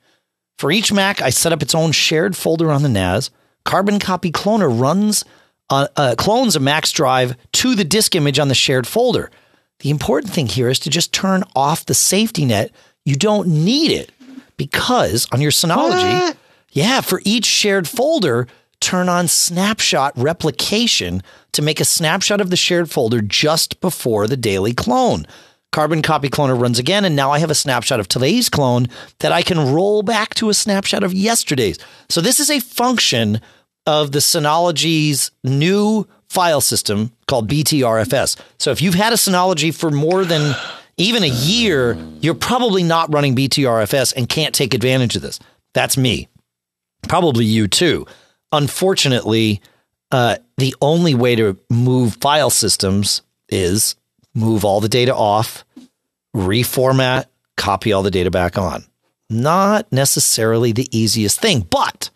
S2: For each Mac, I set up its own shared folder on the NAS. Carbon Copy Cloner runs uh, uh, clones a Mac's drive to the disk image on the shared folder. The important thing here is to just turn off the safety net. You don't need it because on your Synology, what? yeah, for each shared folder, turn on snapshot replication to make a snapshot of the shared folder just before the daily clone. Carbon Copy Cloner runs again, and now I have a snapshot of today's clone that I can roll back to a snapshot of yesterday's. So this is a function of the Synology's new file system called BTRFS. So if you've had a Synology for more than even a year, you're probably not running BTRFS and can't take advantage of this. That's me. Probably you too. Unfortunately, uh, the only way to move file systems is move all the data off, reformat, copy all the data back on. Not necessarily the easiest thing, but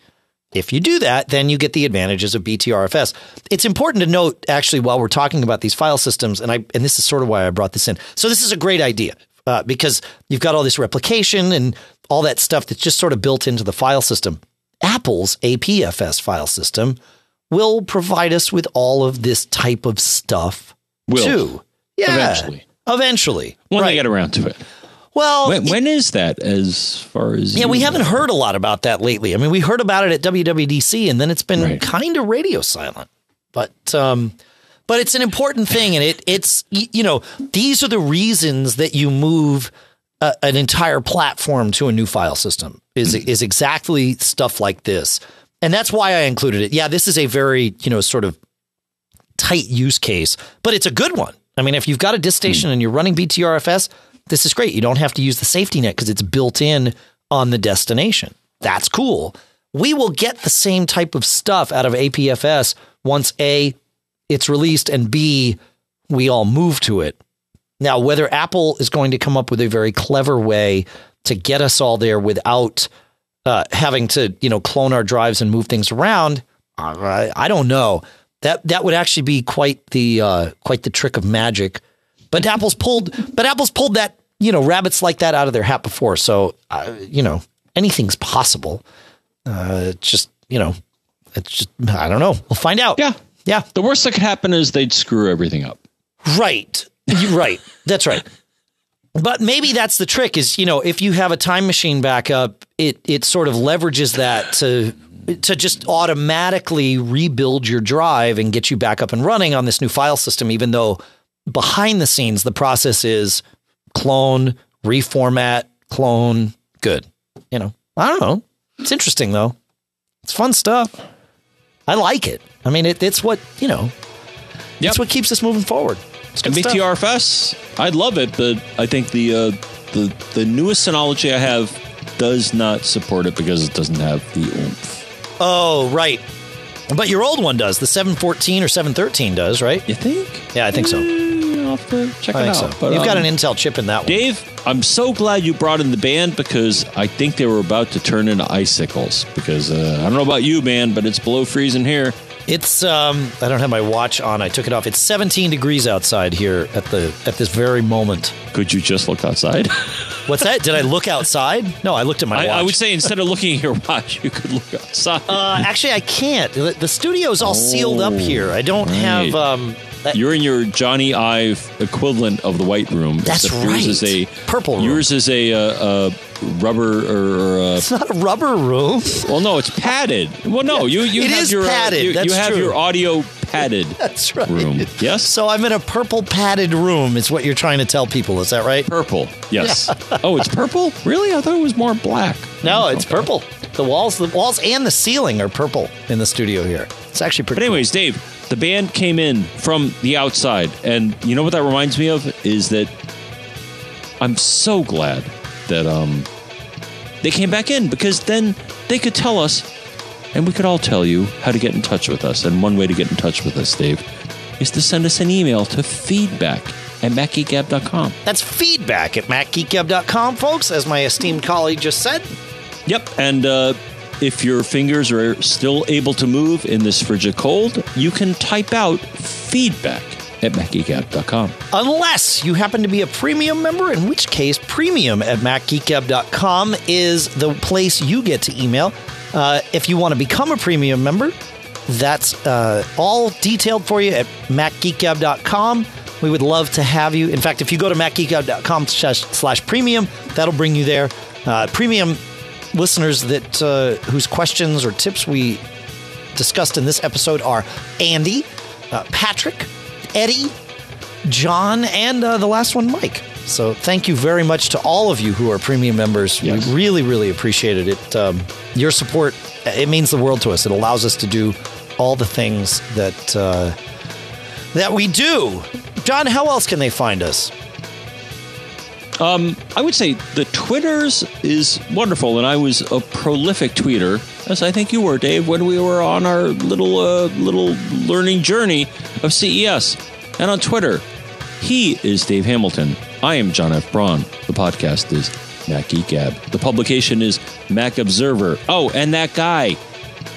S2: if you do that, then you get the advantages of BTRFS. It's important to note, actually, while we're talking about these file systems, and I and this is sort of why I brought this in. So this is a great idea uh, because you've got all this replication and all that stuff that's just sort of built into the file system. Apple's APFS file system will provide us with all of this type of stuff will. too.
S1: Yeah. Eventually.
S2: Eventually.
S1: When right. they get around to it.
S2: Well,
S1: when, when is that as far as
S2: Yeah, we know? haven't heard a lot about that lately. I mean, we heard about it at WWDC and then it's been right. kind of radio silent. But um but it's an important thing and it it's you know, these are the reasons that you move a, an entire platform to a new file system is mm-hmm. is exactly stuff like this and that's why I included it. Yeah, this is a very, you know, sort of tight use case, but it's a good one. I mean, if you've got a disk station mm. and you're running BTRFS, this is great. You don't have to use the safety net because it's built in on the destination. That's cool. We will get the same type of stuff out of APFS once A, it's released, and B, we all move to it. Now, whether Apple is going to come up with a very clever way to get us all there without uh, having to you know clone our drives and move things around. I, I don't know. That that would actually be quite the uh, quite the trick of magic. But Apple's pulled but Apple's pulled that you know rabbits like that out of their hat before. So uh, you know anything's possible. Uh, just you know It's just I don't know. We'll find out.
S1: Yeah.
S2: Yeah.
S1: The worst that could happen is they'd screw everything up.
S2: Right. Right. That's right. But maybe that's the trick is, you know, if you have a time machine backup, it it sort of leverages that to to just automatically rebuild your drive and get you back up and running on this new file system even though behind the scenes the process is clone, reformat, clone, good. You know. I don't know. It's interesting though. It's fun stuff. I like it. I mean, it, it's what, you know,
S1: Yep.
S2: it's what keeps us moving forward. Stuff.
S1: MBTRFS, I'd love it, but I think the uh, the the newest Synology I have does not support it because it doesn't have the oomph.
S2: Oh, right. But your old one does. The 714 or 713 does, right?
S1: You think?
S2: Yeah, I think so.
S1: Eh, I'll have to check
S2: I
S1: it out.
S2: so.
S1: But,
S2: You've got
S1: um,
S2: an Intel chip in that one.
S1: Dave, I'm so glad you brought in the band because I think they were about to turn into icicles. Because uh, I don't know about you, man, but it's below freezing here.
S2: It's um I don't have my watch on. I took it off. It's 17 degrees outside here at the at this very moment.
S1: Could you just look outside?
S2: What's that? Did I look outside? No, I looked at my
S1: I,
S2: watch.
S1: I would say instead of looking at your watch, you could look outside.
S2: uh, actually I can't. The, the studio's all sealed up
S1: Oh,
S2: here. I don't have um that-
S1: You're in your Jony Ive equivalent of the white room.
S2: That's
S1: except Yours is a.
S2: Purple room.
S1: Yours is a, uh, uh, rubber or, uh,
S2: it's not a rubber room.
S1: well, no, it's padded. Well, no, you you
S2: It
S1: have your uh,
S2: padded.
S1: you, you
S2: That's
S1: have
S2: true.
S1: your audio padded
S2: That's right.
S1: room. Yes,
S2: So I'm in a purple padded room is what you're trying to tell people. Is that right?
S1: purple. Yes. oh, it's purple. Really? I thought it was more black.
S2: No, it's
S1: Okay.
S2: purple. The walls, the walls, and the ceiling are purple in the studio here. It's actually pretty.
S1: But anyways, Dave, the band came in from the outside, and you know what that reminds me of is that I'm so glad that um they came back in because then they could tell us, and we could all tell you how to get in touch with us. And one way to get in touch with us, Dave, is to send us an email to feedback at macgeekgab.com.
S2: That's feedback at macgeekgab.com, folks, as my esteemed colleague just said.
S1: Yep, and uh, if your fingers are still able to move in this frigid cold, you can type out feedback at macgeekgab.com.
S2: Unless you happen to be a premium member, in which case, premium at macgeekgab.com is the place you get to email. Uh, if you want to become a premium member, that's uh, all detailed for you at macgeekgab.com. We would love to have you. In fact, if you go to macgeekgab.com slash, slash premium, that'll bring you there. Uh, premium listeners that uh, whose questions or tips we discussed in this episode are Andy, uh, Patrick, Eddie, John, and uh, the last one, Mike. So thank you very much to all of you who are premium members.
S1: Yes.
S2: We really, really appreciate it. It um, your support it means the world to us. It allows us to do all the things that uh, that we do. John, how else can they find us?
S1: Um, I would say the Twitters is wonderful, and I was a prolific tweeter, as I think you were, Dave, when we were on our little uh, little learning journey of CES. And on Twitter, he is Dave Hamilton. I am John F. Braun. The podcast is Mac Gab. The publication is Mac Observer. Oh, and that guy,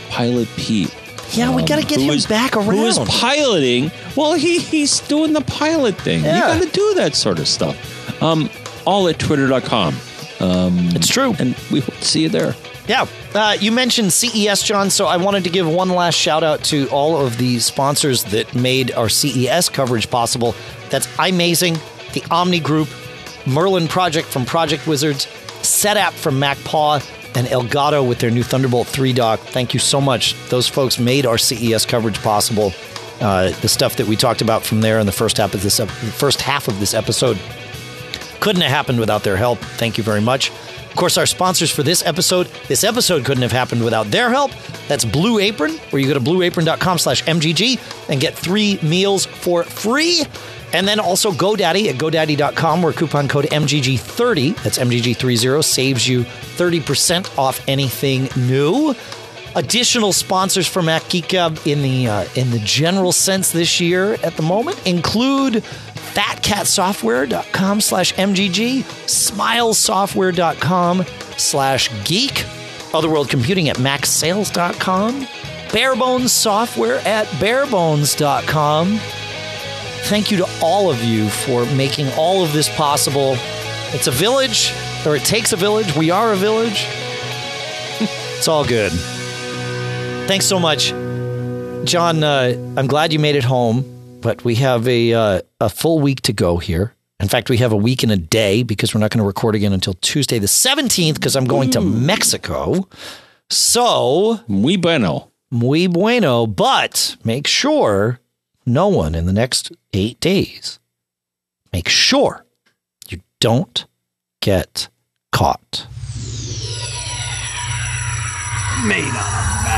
S1: Pilot Pete.
S2: Yeah, we
S1: um,
S2: got to get him
S1: is-
S2: back around.
S1: Who is piloting? Well, he he's doing the pilot thing.
S2: Yeah.
S1: You got to do that sort of stuff. Um, all at twitter.com.
S2: it's true.
S1: And we hope to see you there.
S2: Yeah. Uh, you mentioned CES, John, so I wanted to give one last shout out to all of the sponsors that made our CES coverage possible. That's iMazing, the Omni Group, Merlin Project from Project Wizards, SetApp from MacPaw, and Elgato with their new Thunderbolt 3 dock. Thank you so much. Those folks made our CES coverage possible. Uh, the stuff that we talked about from there in the first half of this ep- first half of this episode couldn't have happened without their help. Thank you very much. Of course, our sponsors for this episode, this episode couldn't have happened without their help. That's Blue Apron, where you go to blueapron.com slash MGG and get three meals for free. And then also GoDaddy at GoDaddy.com, where coupon code MGG30, that's MGG30, saves you 30% off anything new. Additional sponsors for Mac Geek Gab in the uh, in the general sense this year at the moment include fatcatsoftware.com slash mgg smilesoftware.com slash geek otherworld computing at macsales.com barebones software at barebones.com thank you to all of you for making all of this possible it's a village or it takes a village we are a village it's all good thanks so much, John. Uh, I'm glad you made it home, but we have a uh, a full week to go here. In fact, we have a week and a day because we're not going to record again until Tuesday the 17th because I'm going to Mexico. So,
S1: muy bueno.
S2: muy bueno, but make sure no one in the next eight days, make sure you don't get caught.
S4: Made up.